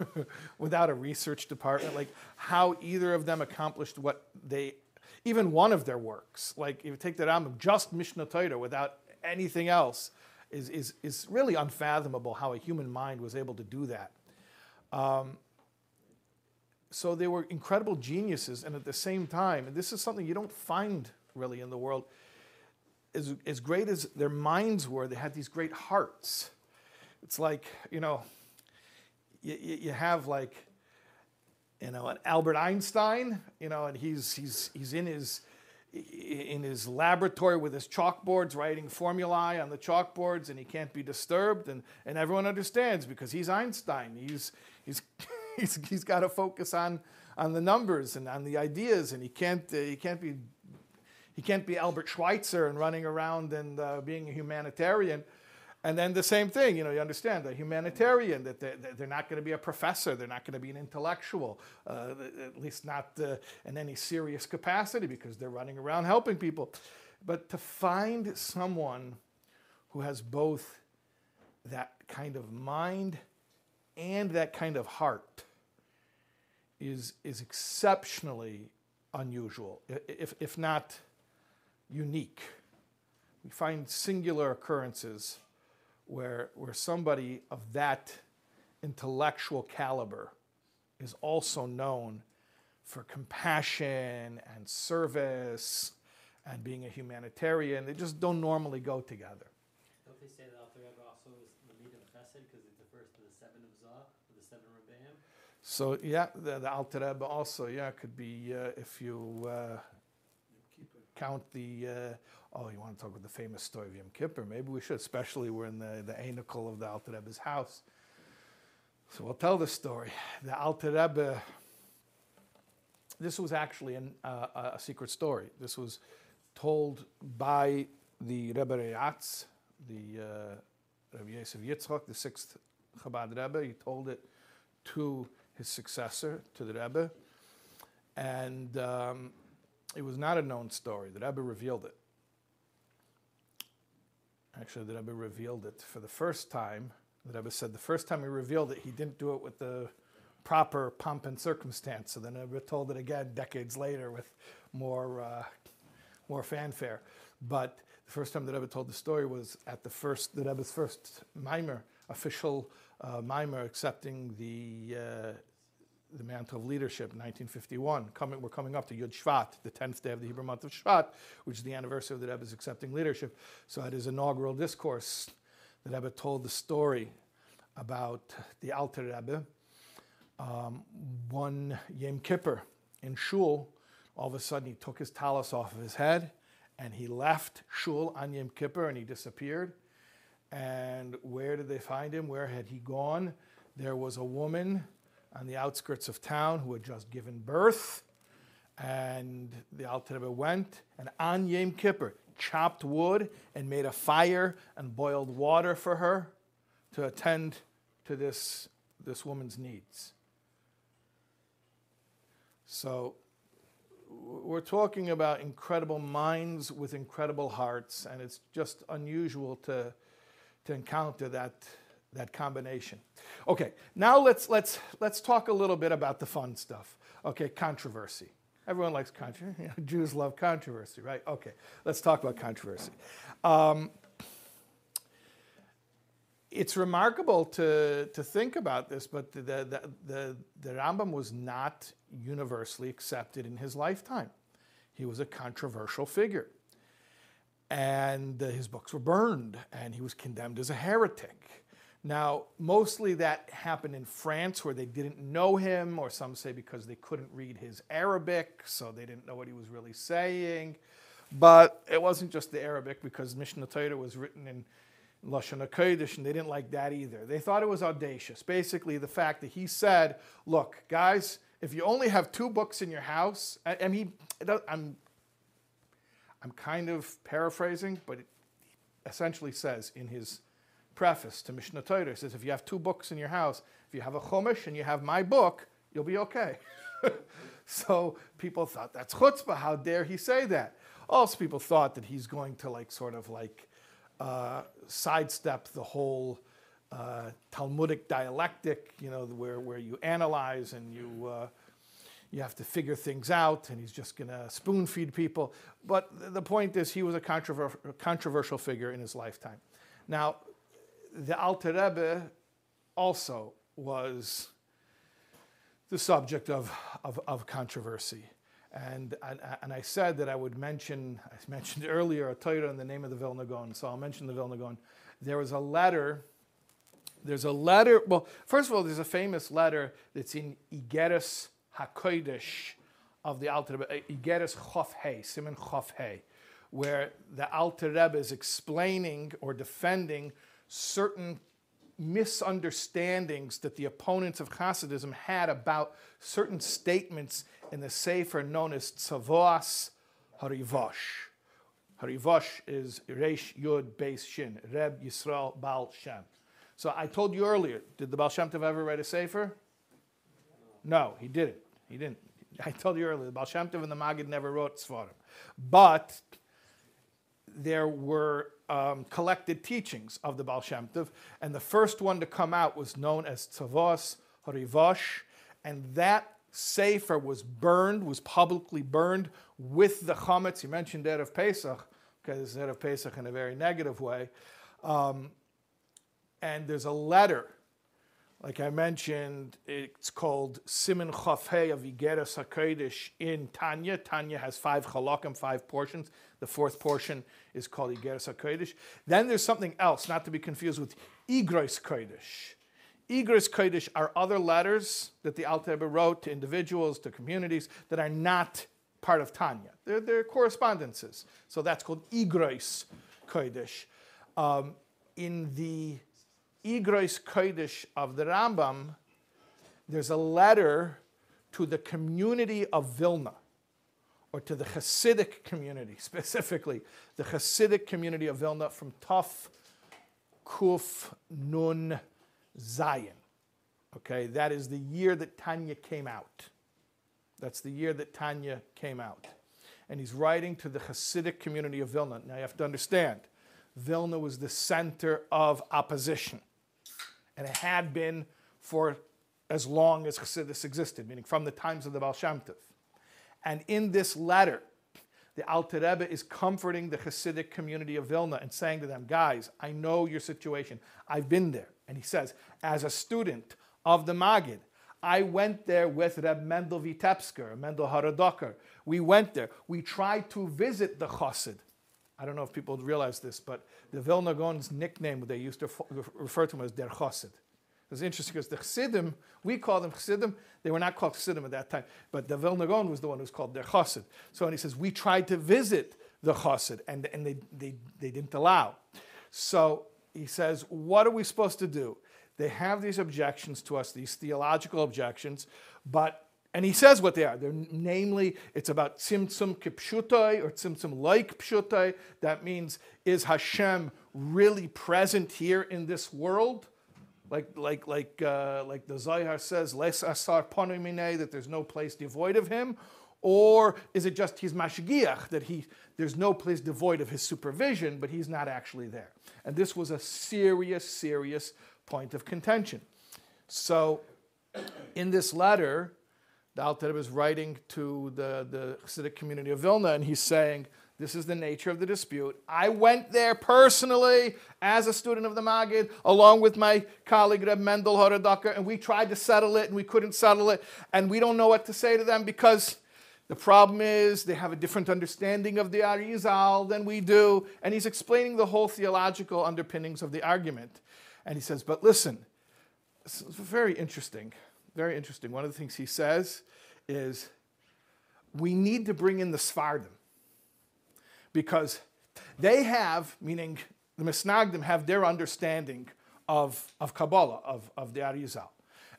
without a research department, like how either of them accomplished what they even one of their works, like if you take the Rambam, just Mishnah Torah without anything else, is, is, is really unfathomable how a human mind was able to do that. Um, so they were incredible geniuses, and at the same time, and this is something you don't find really in the world, as, as great as their minds were, they had these great hearts. It's like, you know, you, you have like you know, an Albert Einstein, you know, and he's, he's, he's in, his, in his laboratory with his chalkboards writing formulae on the chalkboards and he can't be disturbed. And, and everyone understands because he's Einstein. He's, he's, he's, he's got to focus on, on the numbers and on the ideas and he can't, uh, he can't be he can't be Albert Schweitzer and running around and uh, being a humanitarian. And then the same thing, you know, you understand, a humanitarian, that they're, they're not going to be a professor, they're not going to be an intellectual, uh, at least not uh, in any serious capacity because they're running around helping people. But to find someone who has both that kind of mind and that kind of heart is, is exceptionally unusual, if, if not unique. We find singular occurrences where, where somebody of that intellectual caliber is also known for compassion and service and being a humanitarian. They just don't normally go together. Don't they say that Rebbe also is the lead of Chesed because it's the first of the seven of Zah, or the seven Rebbeim? So yeah, the, the Alter Rebbe also yeah could be uh, if you uh, count the uh, Oh, you want to talk about the famous story of Yom Kippur? Maybe we should, especially we're in the, the Enokel of the Alter Rebbe's house. So we'll tell the story. The Alter Rebbe, this was actually an, uh, a secret story. This was told by the Rebbe Rayatz, the uh, Rebbe Yosef Yitzchak, the sixth Chabad Rebbe. He told it to his successor, to the Rebbe. And um, it was not a known story. The Rebbe revealed it. Actually, the Rebbe revealed it for the first time. The Rebbe said the first time he revealed it, he didn't do it with the proper pomp and circumstance. So then Rebbe told it again decades later with more, uh, more fanfare. But the first time the Rebbe told the story was at the first, the Rebbe's first maamar, official uh, maamar accepting the, uh, the mantle of leadership in 1951. Coming, we're coming up to Yud Shvat, the 10th day of the Hebrew month of Shvat, which is the anniversary of the Rebbe's accepting leadership. So at his inaugural discourse, the Rebbe told the story about the Alter Rebbe. Um, one Yom Kippur in Shul, all of a sudden he took his tallis off of his head and he left Shul on Yom Kippur and he disappeared. And where did they find him? Where had he gone? There was a woman on the outskirts of town who had just given birth. And the Alter Rebbe went and on Yom Kippur chopped wood and made a fire and boiled water for her to attend to this, this woman's needs. So we're talking about incredible minds with incredible hearts, and it's just unusual to, to encounter that, that combination. Okay, now let's, let's, let's talk a little bit about the fun stuff. Okay, controversy. Everyone likes controversy. Jews love controversy, right? Okay, let's talk about controversy. Um, it's remarkable to, to think about this, but the, the, the, the Rambam was not universally accepted in his lifetime. He was a controversial figure. And uh, his books were burned, and he was condemned as a heretic. Now, mostly that happened in France where they didn't know him, or some say because they couldn't read his Arabic, so they didn't know what he was really saying. But it wasn't just the Arabic because Mishnah Torah was written in Lashon HaKodesh, and they didn't like that either. They thought it was audacious. Basically, the fact that he said, look, guys, if you only have two books in your house, and he, I'm, I'm kind of paraphrasing, but it essentially says in his preface to Mishnah Torah, says, if you have two books in your house, if you have a Chumash and you have my book, you'll be okay. so people thought, that's chutzpah, how dare he say that? Also, people thought that he's going to like sort of like uh, sidestep the whole uh, Talmudic dialectic, you know, where, where you analyze and you, uh, you have to figure things out, and he's just going to spoon feed people. But the point is, he was a controversial, controversial figure in his lifetime. Now, the Alter Rebbe also was the subject of, of, of controversy. And, and, and, I said that I would mention, I mentioned earlier a Torah in the name of the Vilna Gaon, so I'll mention the Vilna Gaon. There was a letter, there's a letter, well, first of all, there's a famous letter that's in Igeres HaKodesh of the Alter Rebbe, uh, Igeres Chof Hey, Siman Chof Hey, where the Alter Rebbe is explaining or defending certain misunderstandings that the opponents of Hasidism had about certain statements in the Sefer known as Tzavos Harivosh. Harivosh is Reish Yud Beis Shin, Reb Yisrael Baal Shem. So I told you earlier, did the Baal Shem Tov ever write a Sefer? No, he didn't. He didn't. I told you earlier, the Baal Shem Tov and the Maggid never wrote Sfarim. But there were um, collected teachings of the Baal Shem Tov, and the first one to come out was known as Tzavos Harivosh, and that Sefer was burned, was publicly burned with the chametz. You mentioned Erev Pesach, this is Erev Pesach in a very negative way. Um, and there's a letter, like I mentioned, it's called Siman Chof Hey of Igeres HaKodesh in Tanya. Tanya has five halakim, five portions. The fourth portion is called Igeres HaKodesh. Then there's something else, not to be confused with Igros Kodesh. Igros Kodesh are other letters that the Alter wrote to individuals, to communities that are not part of Tanya. They're, they're correspondences. So that's called Igros Kodesh. Um, in the Igros Kodesh of the Rambam, there's a letter to the community of Vilna, or to the Hasidic community, specifically the Hasidic community of Vilna from Tuf Kuf Nun Zayin. Okay, that is the year that Tanya came out. That's the year that Tanya came out. And he's writing to the Hasidic community of Vilna. Now you have to understand, Vilna was the center of opposition. And it had been for as long as Hasidus existed, meaning from the times of the Baal Shem Tov. And in this letter, the Alter Rebbe is comforting the Hasidic community of Vilna and saying to them, guys, I know your situation. I've been there. And he says, as a student of the Maggid, I went there with Reb Mendel Vitebsker, Mendel Horodoker. We went there. We tried to visit the Chassid. I don't know if people realize this, but the Vilna Gaon's nickname, they used to refer to him as Der Chassid. It's interesting because the Chassidim, we call them Chassidim, they were not called Chassidim at that time, but the Vilna Gaon was the one who was called Der Chassid. So and he says, we tried to visit the Chassid, and, and they, they, they didn't allow. So he says, What are we supposed to do? They have these objections to us, these theological objections, but and he says what they are. They're namely, it's about tzimtzum kipshutai or tzimtzum like pshutai. That means, is Hashem really present here in this world? Like, like, like, uh, like the Zohar says, les asar ponomine, that there's no place devoid of him? Or is it just he's mashgiach, that he, there's no place devoid of his supervision, but he's not actually there? And this was a serious, serious point of contention. So, in this letter, the Alter is writing to the, the Hasidic community of Vilna, and he's saying, this is the nature of the dispute. I went there personally as a student of the Maggid, along with my colleague Reb Mendel Horodoker, and we tried to settle it, and we couldn't settle it, and we don't know what to say to them because the problem is they have a different understanding of the Arizal than we do, and he's explaining the whole theological underpinnings of the argument. And he says, but listen, it's very interesting very interesting. One of the things he says is we need to bring in the Sfardim because they have, meaning the Misnagdim have their understanding of, of Kabbalah, of, of the Arizal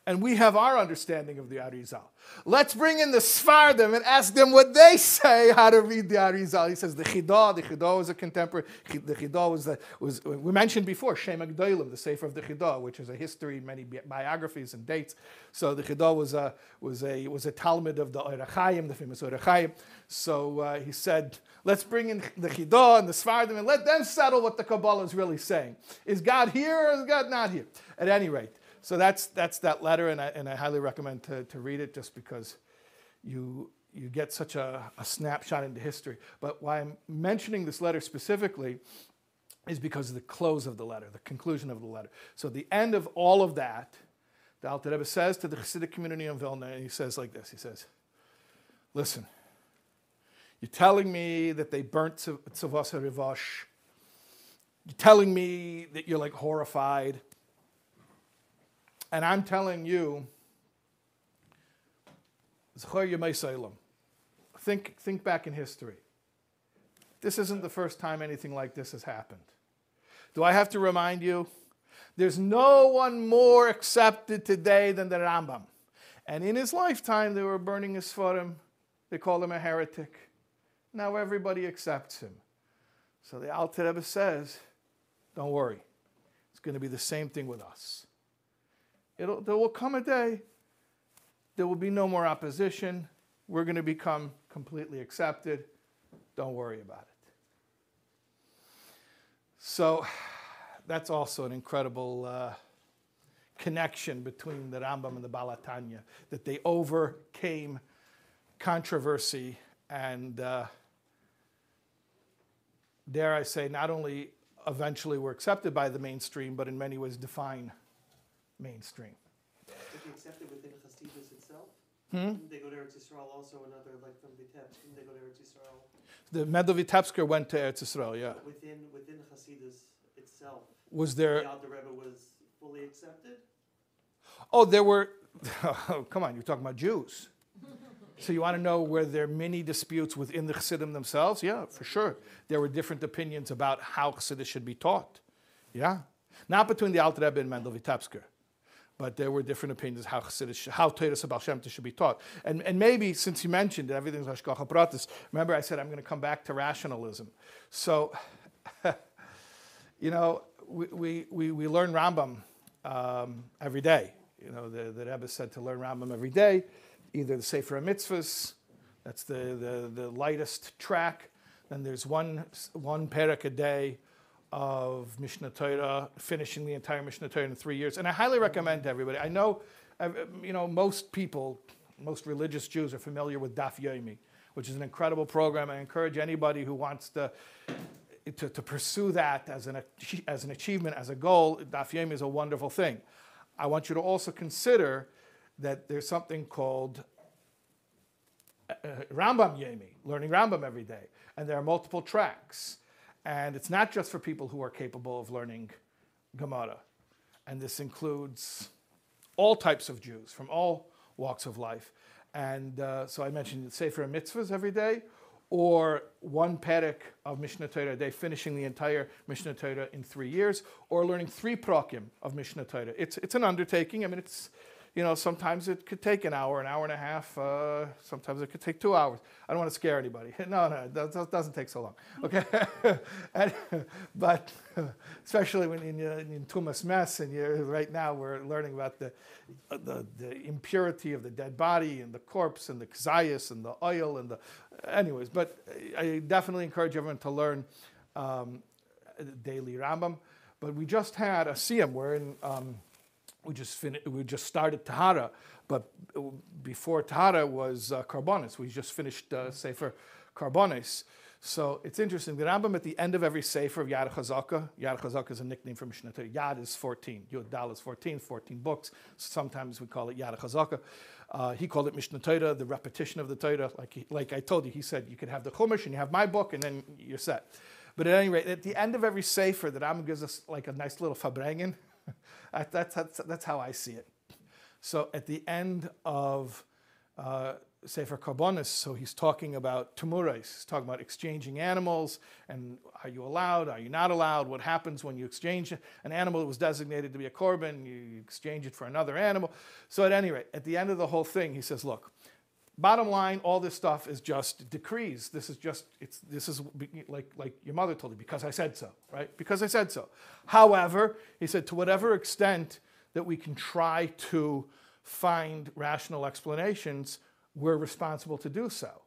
and we have our understanding of the Arizal. Let's bring in the Sfardim and ask them what they say how to read the Arizal. He says the Chidah, the Chidah was a contemporary, the Chidah was, the, was we mentioned before, Shem HaGedolim, the Sefer of the Chidah, which is a history, many biographies and dates. So the Chidah was a, was a, was a Talmid of the Ohr HaChaim, the famous Ohr HaChaim. So uh, he said, let's bring in the Chidah and the Sfardim and let them settle what the Kabbalah is really saying. Is God here or is God not here? At any rate, so that's, that's that letter, and I, and I highly recommend to, to read it just because you, you get such a, a snapshot into history. But why I'm mentioning this letter specifically is because of the close of the letter, the conclusion of the letter. So the end of all of that, the Alter Rebbe says to the Hasidic community in Vilna, and he says like this, he says, listen, you're telling me that they burnt Tzavos HaRivosh. You're telling me that you're like horrified. And I'm telling you, think, think back in history. This isn't the first time anything like this has happened. Do I have to remind you? There's no one more accepted today than the Rambam. And in his lifetime, they were burning his Sfarim. They called him a heretic. Now everybody accepts him. So the Alter Rebbe says, don't worry. It's going to be the same thing with us. It'll, there will come a day, there will be no more opposition. We're going to become completely accepted. Don't worry about it. So that's also an incredible uh, connection between the Rambam and the Baal HaTanya, that they overcame controversy and, uh, dare I say, not only eventually were accepted by the mainstream, but in many ways define mainstream. Did they accept it within Hasidus itself? Hmm? They go to Eretz Yisrael also, another, like from Vitebsk, didn't they go to Eretz Yisrael? The Mendel Vitebsker went to Eretz Israel, yeah. Within, within Hasidus itself, Was the there, Alter Rebbe was fully accepted? oh, there were, oh, come on, you're talking about Jews. So you want to know where there are many disputes within the Chassidim themselves? Yeah, for sure. There were different opinions about how Chassidus should be taught. Yeah. Not between the Alter Rebbe and Mendel Vitebsker but there were different opinions how Chassidus, how Toras Baal Shem should be taught. And, and maybe since you mentioned it, everything's Hashgacha Pratis, remember I said I'm going to come back to rationalism. So, you know, we, we, we, we learn Rambam um, every day. You know, the, the Rebbe said to learn Rambam every day, either the Sefer Mitzvahs, that's the, the, the lightest track, then there's one, one perek a day, of Mishnah Torah, finishing the entire Mishnah Torah in three years. And I highly recommend everybody. I know, uh, you know, most people, most religious Jews are familiar with Daf Yomi, which is an incredible program. I encourage anybody who wants to, to, to pursue that as an, as an achievement, as a goal. Daf Yomi is a wonderful thing. I want you to also consider that there's something called uh, Rambam Yomi, learning Rambam every day. And there are multiple tracks. And it's not just for people who are capable of learning Gemara. And this includes all types of Jews from all walks of life. And uh, so I mentioned Sefer Mitzvahs every day, or one perek of Mishnah Torah a day, finishing the entire Mishnah Torah in three years, or learning three prakim of Mishnah Torah. It's, it's an undertaking. I mean, it's, you know, sometimes it could take an hour, an hour and a half. Uh, sometimes it could take two hours. I don't want to scare anybody. No, no, that, doesn't take so long. Okay, and, but especially when in, in Tumas Meis, and you're, right now we're learning about the, the, the impurity of the dead body and the corpse and the kzayas and the oil and the, anyways. But I definitely encourage everyone to learn um, daily Rambam. But we just had a siyum. We're in. Um, we just finished, we just started Tahara, but before Tahara was uh, Karbonis. We just finished uh, Sefer Karbonis. So it's interesting. The Rambam at the end of every Sefer of Yad Chazaka, Yad Chazaka is a nickname for Mishnah Torah. Yad is 14. Yud Dal is 14, 14 books. Sometimes we call it Yad Chazaka. Uh, he called it Mishnah Torah, the repetition of the Torah. Like, he, like I told you, he said you could have the Chumash and you have my book and then you're set. But at any rate, at the end of every Sefer, the Rambam gives us like a nice little Farbrengen. that's, that's, that's how I see it. So at the end of uh, Sefer Karbonis, so he's talking about Tumurais, he's talking about exchanging animals, and are you allowed, are you not allowed, what happens when you exchange an animal that was designated to be a korban, you exchange it for another animal. So at any rate, at the end of the whole thing, he says, look, bottom line, all this stuff is just decrees. This is just, it's, this is like, like your mother told you, because I said so, right? Because I said so. However, he said, to whatever extent that we can try to find rational explanations, we're responsible to do so.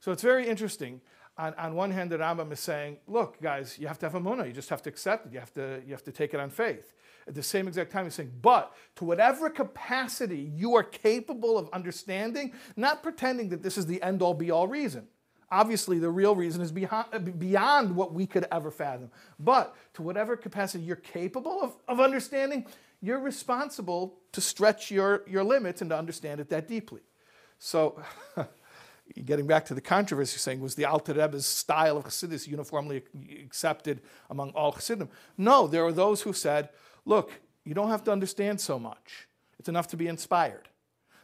So it's very interesting. On, on one hand, the Rambam is saying, look, guys, you have to have emunah. You just have to accept it. You have to, you have to take it on faith. At the same exact time, he's saying, but to whatever capacity you are capable of understanding, not pretending that this is the end all be all reason. Obviously, the real reason is beyond, what we could ever fathom. But to whatever capacity you're capable of, of understanding, you're responsible to stretch your, your limits and to understand it that deeply. So, getting back to the controversy, saying was the Alter Rebbe's style of Chassidus uniformly accepted among all Chassidim? No, there are those who said, look, you don't have to understand so much. It's enough to be inspired.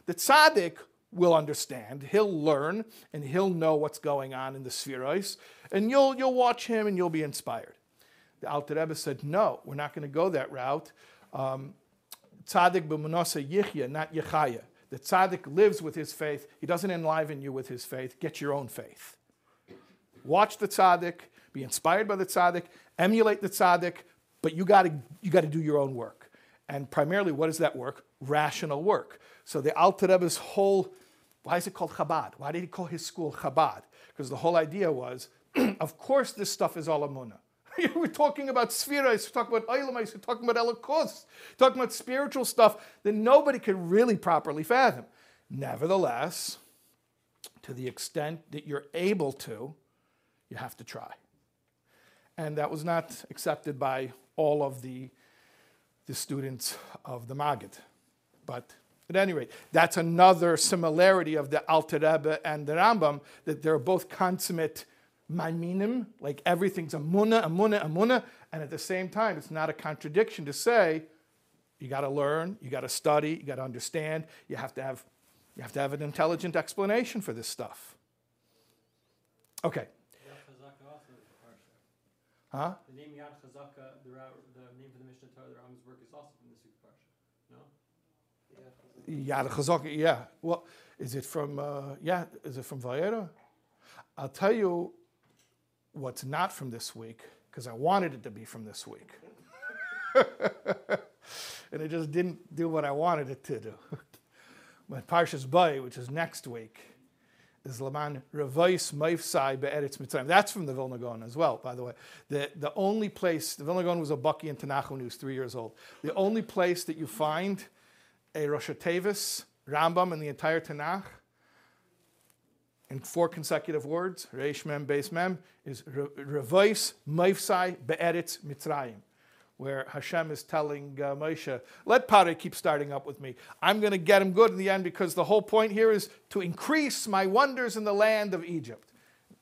The tzaddik will understand, he'll learn, and he'll know what's going on in the sfiros, and you'll, you'll watch him and you'll be inspired. The Alter Rebbe said, no, we're not going to go that route. Um, tzaddik b'munasa yichya, not yechaya. The tzaddik lives with his faith. He doesn't enliven you with his faith. Get your own faith. Watch the tzaddik, be inspired by the tzaddik, emulate the tzaddik, but you got to you got to do your own work. And primarily, what is that work? Rational work. So the Alter Rebbe's whole, why is it called Chabad? Why did he call his school Chabad? Because the whole idea was, of course, this stuff is all Emunah. we're talking about spheres, we're talking about Eilamais, we're talking about Elokus, talking about spiritual stuff that nobody could really properly fathom. Nevertheless, to the extent that you're able to, you have to try. And that was not accepted by all of the, the students of the Maggid. But at any rate, that's another similarity of the Alter Rebbe and the Rambam, that they're both consummate maaminim, like everything's a munna, a a and at the same time, it's not a contradiction to say you got to learn, you got to study, you got to understand, you have to have, you have to have an intelligent explanation for this stuff. Okay. Huh? The name Yad Chazaka, the, the name for the Mishnah Torah, the Rambam's work is also from this week's parsha. No. Yad Chazaka, yeah. Well, is it from? Uh, yeah, is it from Va'era? I'll tell you what's not from this week because I wanted it to be from this week, and it just didn't do what I wanted it to do. but Parshas Bay, which is next week, is Laman Revois Maifsai Be'eretz Mitzrayim. That's from the Vilna Gaon as well, by the way. The, the only place, the Vilna Gaon was a baki in Tanakh when he was three years old. The only place that you find a Rosh Tevis Rambam in the entire Tanakh in four consecutive words, Reish Mem Beis Mem, is Revois Maifsai Be'eretz Mitzrayim where Hashem is telling uh, Moshe, let Pare keep starting up with me. I'm going to get him good in the end because the whole point here is to increase my wonders in the land of Egypt.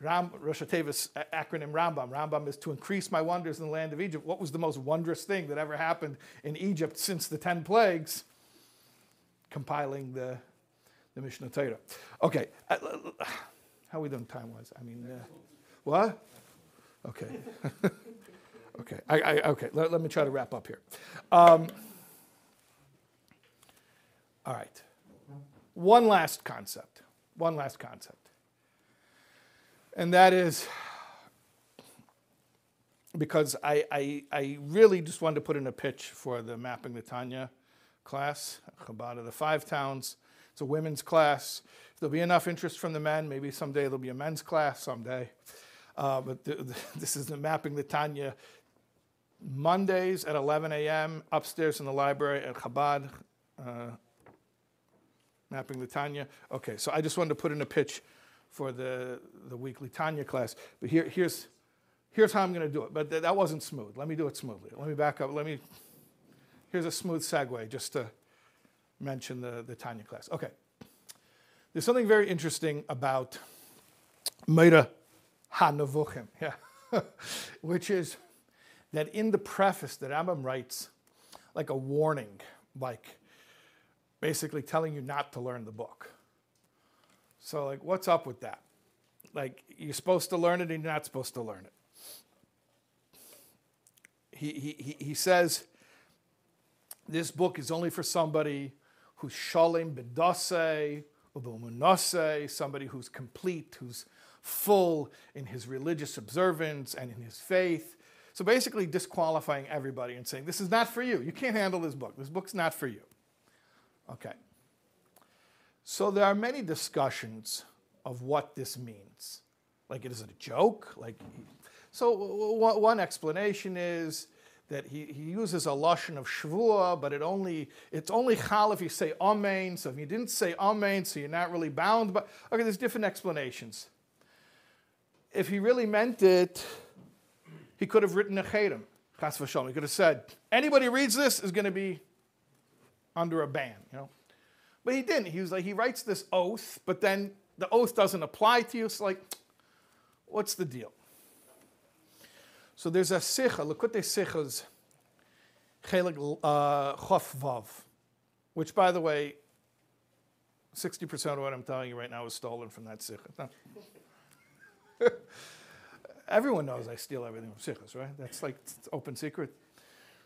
Ram, Rosh Tevis acronym Rambam. Rambam is to increase my wonders in the land of Egypt. What was the most wondrous thing that ever happened in Egypt since the 10 plagues? Compiling the, the Mishnah Torah. Okay, uh, How we doing time wise? I mean, uh, what? Okay. okay. I, I, okay. Let, let me try to wrap up here. Um, all right. One last concept. One last concept. And that is because I, I, I really just wanted to put in a pitch for the Mapping the Tanya class, Chabad of the Five Towns. It's a women's class. If there'll be enough interest from the men, maybe someday there'll be a men's class someday. Uh, but the, the, this is the Mapping the Tanya Mondays at 11 a.m. upstairs in the library at Chabad. Uh, mapping the Tanya. Okay, so I just wanted to put in a pitch for the, the weekly Tanya class. But here, here's, here's how I'm going to do it. But th- that wasn't smooth. Let me do it smoothly. Let me back up. Let me. Here's a smooth segue just to mention the, the Tanya class. Okay. There's something very interesting about Moreh HaNevuchim, yeah, which is that in the preface, that Rambam writes like a warning, like basically telling you not to learn the book. So, like, what's up with that? Like, you're supposed to learn it and you're not supposed to learn it. He, he, he- says this book is only for somebody who's shalim bedase, ubumunase, somebody who's complete, who's full in his religious observance and in his faith. So basically disqualifying everybody and saying, this is not for you. You can't handle this book. This book's not for you. Okay. So there are many discussions of what this means. Like, is it a joke? Like, so one explanation is that he, he uses a lashon of shvua, but it only it's only chal if you say amen. So if you didn't say amen, so you're not really bound. But okay, there's different explanations. If he really meant it, he could have written a chedim, chas v'shalom. He could have said anybody who reads this is going to be under a ban, you know. But he didn't. He was like, he writes this oath, but then the oath doesn't apply to you. It's like, what's the deal? So there's a sikha, Likutei Sichos Chelek uh, Chof Vav, which, by the way, 60% of what I'm telling you right now is stolen from that sikha. Everyone knows I steal everything from sikhas, right? That's like open secret.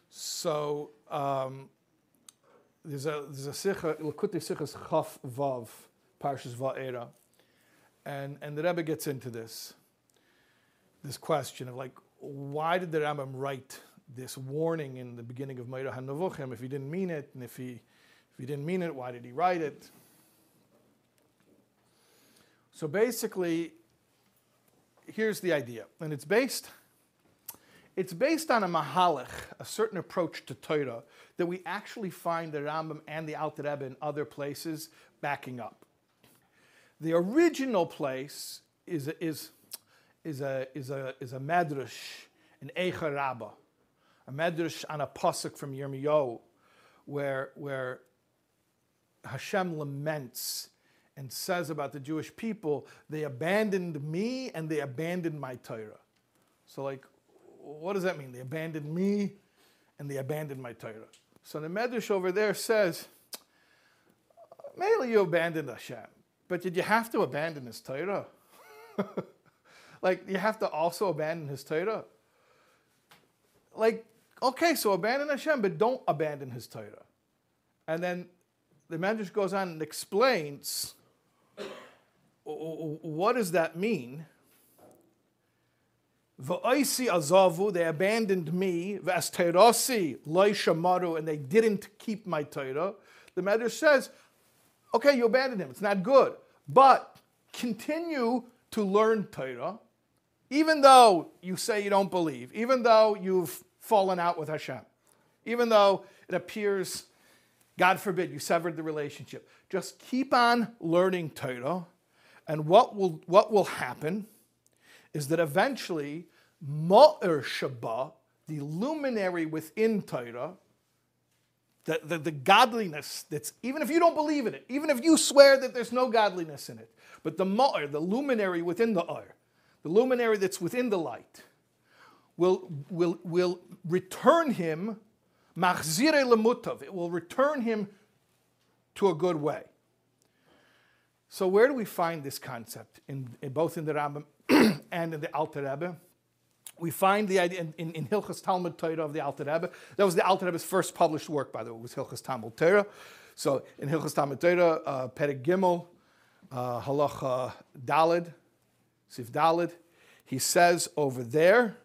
So um, there's a there's a sikha Likutei Sichos Chaf Vav Parshas Va'era, and and the Rebbe gets into this this question of like why did the Rambam write this warning in the beginning of Moreh HaNevuchim if he didn't mean it and if he if he didn't mean it why did he write it? So basically, here's the idea, and it's based it's based on a mahalach, a certain approach to Torah that we actually find the Rambam and the Alter Rebbe in other places backing up. The original place is is is a is a is a medrash, an Eicha Rabbah, a medrash on a pasuk from Yirmiyahu, where where Hashem laments and says about the Jewish people, they abandoned me and they abandoned my Torah. So like, what does that mean? They abandoned me and they abandoned my Torah. So the Medrash over there says, mainly you abandoned Hashem, but did you have to abandon his Torah? like, you have to also abandon his Torah? Like, okay, so abandon Hashem, but don't abandon his Torah. And then the Medrash goes on and explains what does that mean? V'oisi azavu, they abandoned me. V'asterasi loy and they didn't keep my Torah. The Medrash says, okay, you abandoned him. It's not good. But continue to learn Torah, even though you say you don't believe, even though you've fallen out with Hashem, even though it appears, God forbid, you severed the relationship. Just keep on learning Torah, and what will, what will happen is that eventually Ma'ir Shabbat, the luminary within Torah, the, the, the godliness that's, even if you don't believe in it, even if you swear that there's no godliness in it, but the Ma'ir, the luminary within the Ir, the luminary that's within the light, will, will, will return him, machzire lemutav, it will return him to a good way. So where do we find this concept in, in both in the Rambam and in the Alter Rebbe? We find the idea in, in, in Hilchas Talmud Torah of the Alter Rebbe. That was the Alter Rebbe's first published work, by the way, it was Hilchas Talmud Torah. So in Hilchas Talmud Torah, uh, Perek Gimel, uh, Halacha Dalid, Sif Dalid, he says over there,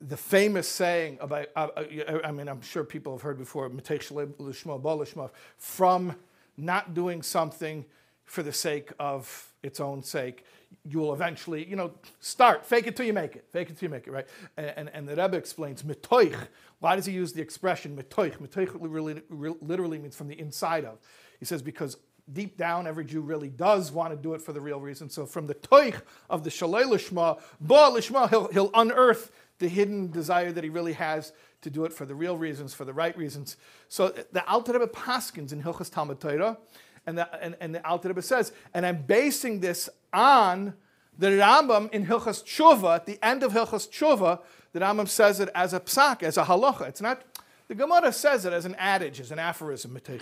the famous saying about, uh, uh, I mean, I'm sure people have heard before, "Mitech shalei lishma bo from not doing something for the sake of its own sake, you will eventually, you know, start. Fake it till you make it. Fake it till you make it, right? And, and, and the Rebbe explains, mitoich. Why does he use the expression mitoich? Mitoich literally, literally means from the inside of. He says, because deep down, every Jew really does want to do it for the real reason. So from the toich of the shalei lishma, ba lishma, he'll, he'll unearth the hidden desire that he really has to do it for the real reasons, for the right reasons. So uh, the Alter Rebbe Paskins in Hilchas Talmud Torah, and the, and, and the Alter Rebbe says, and I'm basing this on the Rambam in Hilchas Tshuva, at the end of Hilchas Tshuva, the Rambam says it as a psak, as a halacha. It's not, the Gemara says it as an adage, as an aphorism, but the,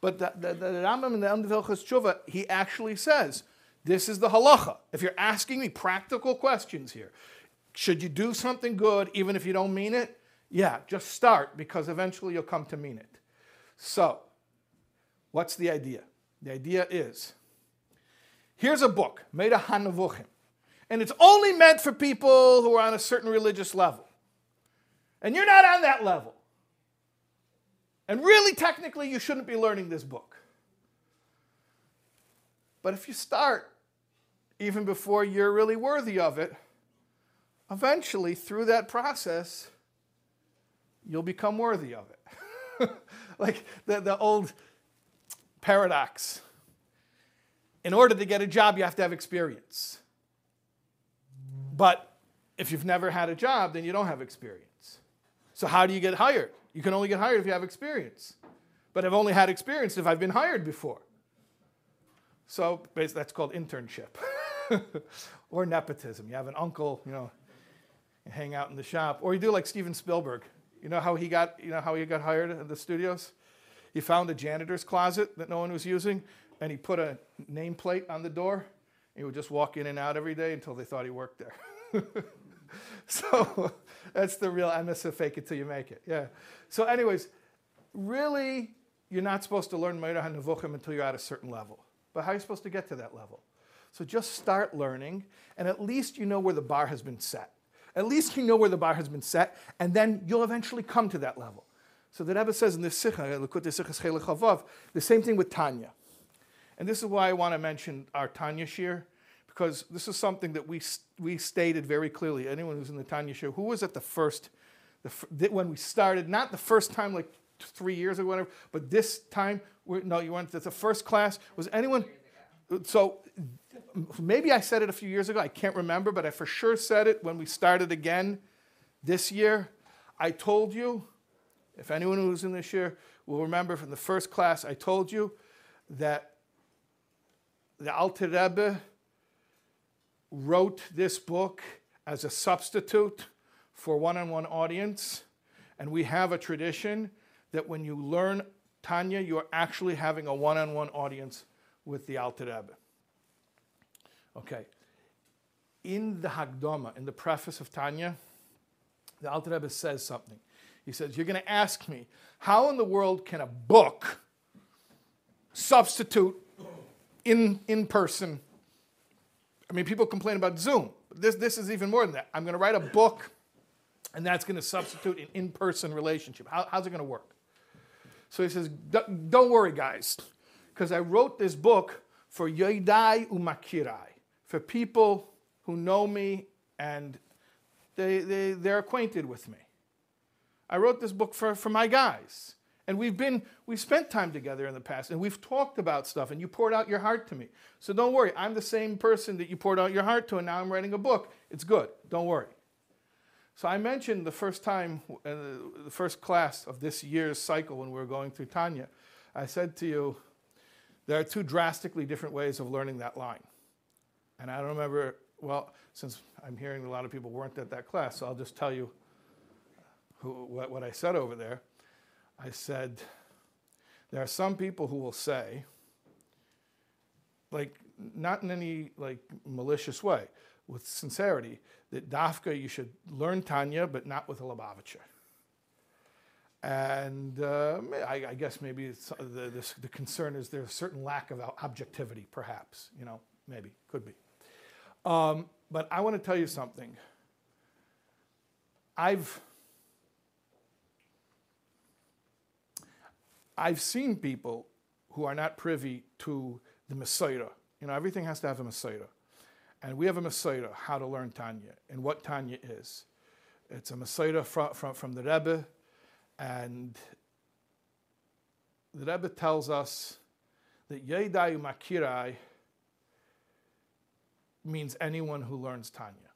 the, the, the Rambam in the end of Hilchas Tshuva, he actually says, this is the halacha. If you're asking me practical questions here, should you do something good even if you don't mean it? Yeah, just start because eventually you'll come to mean it. So, what's the idea? The idea is here's a book, Moreh HaNevuchim, and it's only meant for people who are on a certain religious level. And you're not on that level. And really, technically, you shouldn't be learning this book. But if you start even before you're really worthy of it, eventually, through that process, you'll become worthy of it. like the, the old paradox. In order to get a job, you have to have experience. But if you've never had a job, then you don't have experience. So, how do you get hired? You can only get hired if you have experience. But I've only had experience if I've been hired before. So, that's called internship or nepotism. You have an uncle, you know, hang out in the shop. Or you do like Steven Spielberg. You know how he got, you know how he got hired at the studios? He found a janitor's closet that no one was using, and he put a nameplate on the door. And he would just walk in and out every day until they thought he worked there. so that's the real emes of fake it till you make it. Yeah. So, anyways, really, you're not supposed to learn Moreh HaNevuchim until you're at a certain level. But how are you supposed to get to that level? So just start learning, and at least you know where the bar has been set. At least you know where the bar has been set, and then you'll eventually come to that level. So the Rebbe says in this Sikha, the same thing with Tanya. And this is why I want to mention our Tanya Shiur, because this is something that we, we stated very clearly. Anyone who's in the Tanya Shiur, who was at the first, the, when we started, not the first time like three years or whatever, but this time, no, you weren't the first class. Was anyone? So maybe I said it a few years ago, I can't remember, but I for sure said it when we started again this year. I told you, if anyone who's in this year will remember from the first class, I told you that the Alter Rebbe wrote this book as a substitute for one on one audience. And we have a tradition that when you learn Tanya, you're actually having a one on one audience with the Alter Rebbe. Okay. In the Hakdama, in the preface of Tanya, the Alter Rebbe says something. He says, You're going to ask me, how in the world can a book substitute in, in person? I mean, people complain about Zoom. But this, this is even more than that. I'm going to write a book, and that's going to substitute an in person relationship. How, how's it going to work? So he says, Don't worry, guys, because I wrote this book for Yoidai Umakirai for people who know me and they, they, they're acquainted with me. I wrote this book for, for my guys. And we've been, we've spent time together in the past and we've talked about stuff and you poured out your heart to me. So don't worry, I'm the same person that you poured out your heart to and now I'm writing a book. It's good, don't worry. So I mentioned the first time, uh, the first class of this year's cycle when we were going through Tanya, I said to you, there are two drastically different ways of learning that line. And I don't remember, well, since I'm hearing a lot of people weren't at that class, so I'll just tell you who, what, what I said over there. I said, there are some people who will say like not in any like malicious way, with sincerity, that Dafka you should learn Tanya, but not with a Lubavitcher. And uh, I, I guess maybe uh, the, the, the concern is there's a certain lack of objectivity, perhaps. You know, maybe, could be. Um, but I want to tell you something. I've I've seen people who are not privy to the mesorah. You know, everything has to have a mesorah. And we have a mesorah, how to learn Tanya, and what Tanya is. It's a mesorah from, from, from the Rebbe, and the Rebbe tells us that Yedai Makirai means anyone who learns Tanya.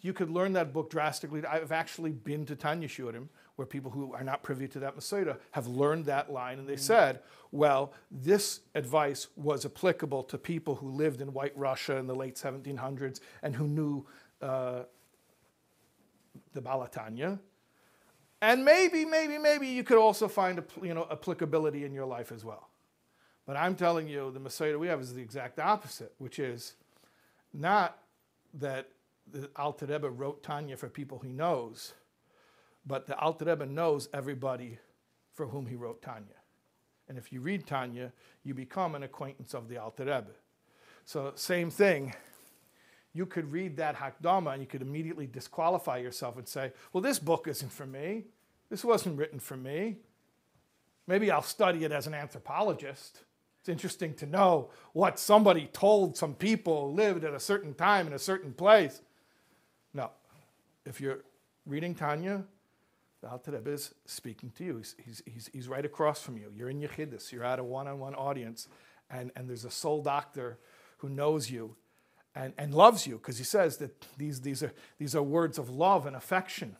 You could learn that book drastically. I've actually been to Tanya Shiurim, where people who are not privy to that mesorah have learned that line, and they said, well, this advice was applicable to people who lived in White Russia in the late 1700s and who knew uh, the Baal HaTanya. And maybe, maybe, maybe you could also find a you know, applicability in your life as well. But I'm telling you, the mesorah we have is the exact opposite, which is not that the Alter Rebbe wrote Tanya for people he knows, but the Alter Rebbe knows everybody for whom he wrote Tanya. And if you read Tanya, you become an acquaintance of the Alter Rebbe. So, same thing. You could read that Hakdama and you could immediately disqualify yourself and say, well, this book isn't for me. This wasn't written for me. Maybe I'll study it as an anthropologist. It's interesting to know what somebody told some people lived at a certain time in a certain place. No. If you're reading Tanya, the Alter Rebbe is speaking to you. He's, he's, he's, he's right across from you. You're in Yechidus. You're at a one-on-one audience, and, and there's a soul doctor who knows you and, and loves you because he says that these, these, are, these are words of love and affection.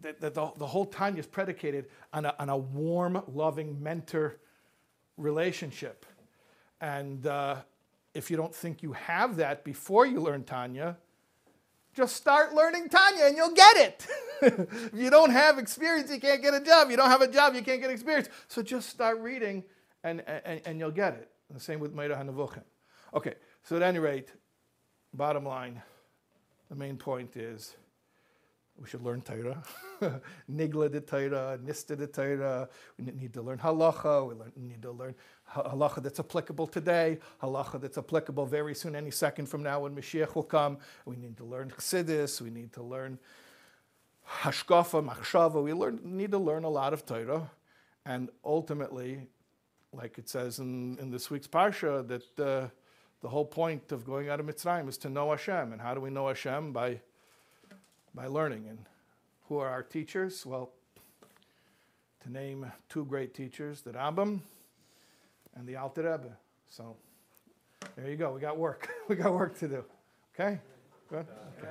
That, that the, the whole Tanya is predicated on a, on a warm, loving mentor relationship. And uh, if you don't think you have that before you learn Tanya, just start learning Tanya and you'll get it. if you don't have experience, you can't get a job. You don't have a job, you can't get experience. So just start reading and, and, and you'll get it. And the same with Moreh HaNevuchim. Okay, so at any rate, bottom line, the main point is we should learn Torah. Nigla de Torah, Nista de Torah. We need to learn halacha. We need to learn halacha that's applicable today, halacha that's applicable very soon, any second from now when Mashiach will come. We need to learn chassidus. We need to learn hashkafa, machshava. We learn, need to learn a lot of Torah. And ultimately, like it says in, in this week's Parsha, that uh, the whole point of going out of Mitzrayim is to know Hashem. And how do we know Hashem? By by learning. And who are our teachers? Well, to name two great teachers, the Rambam and the Alter Rebbe. So there you go. We got work. we got work to do. Okay? Good? Okay.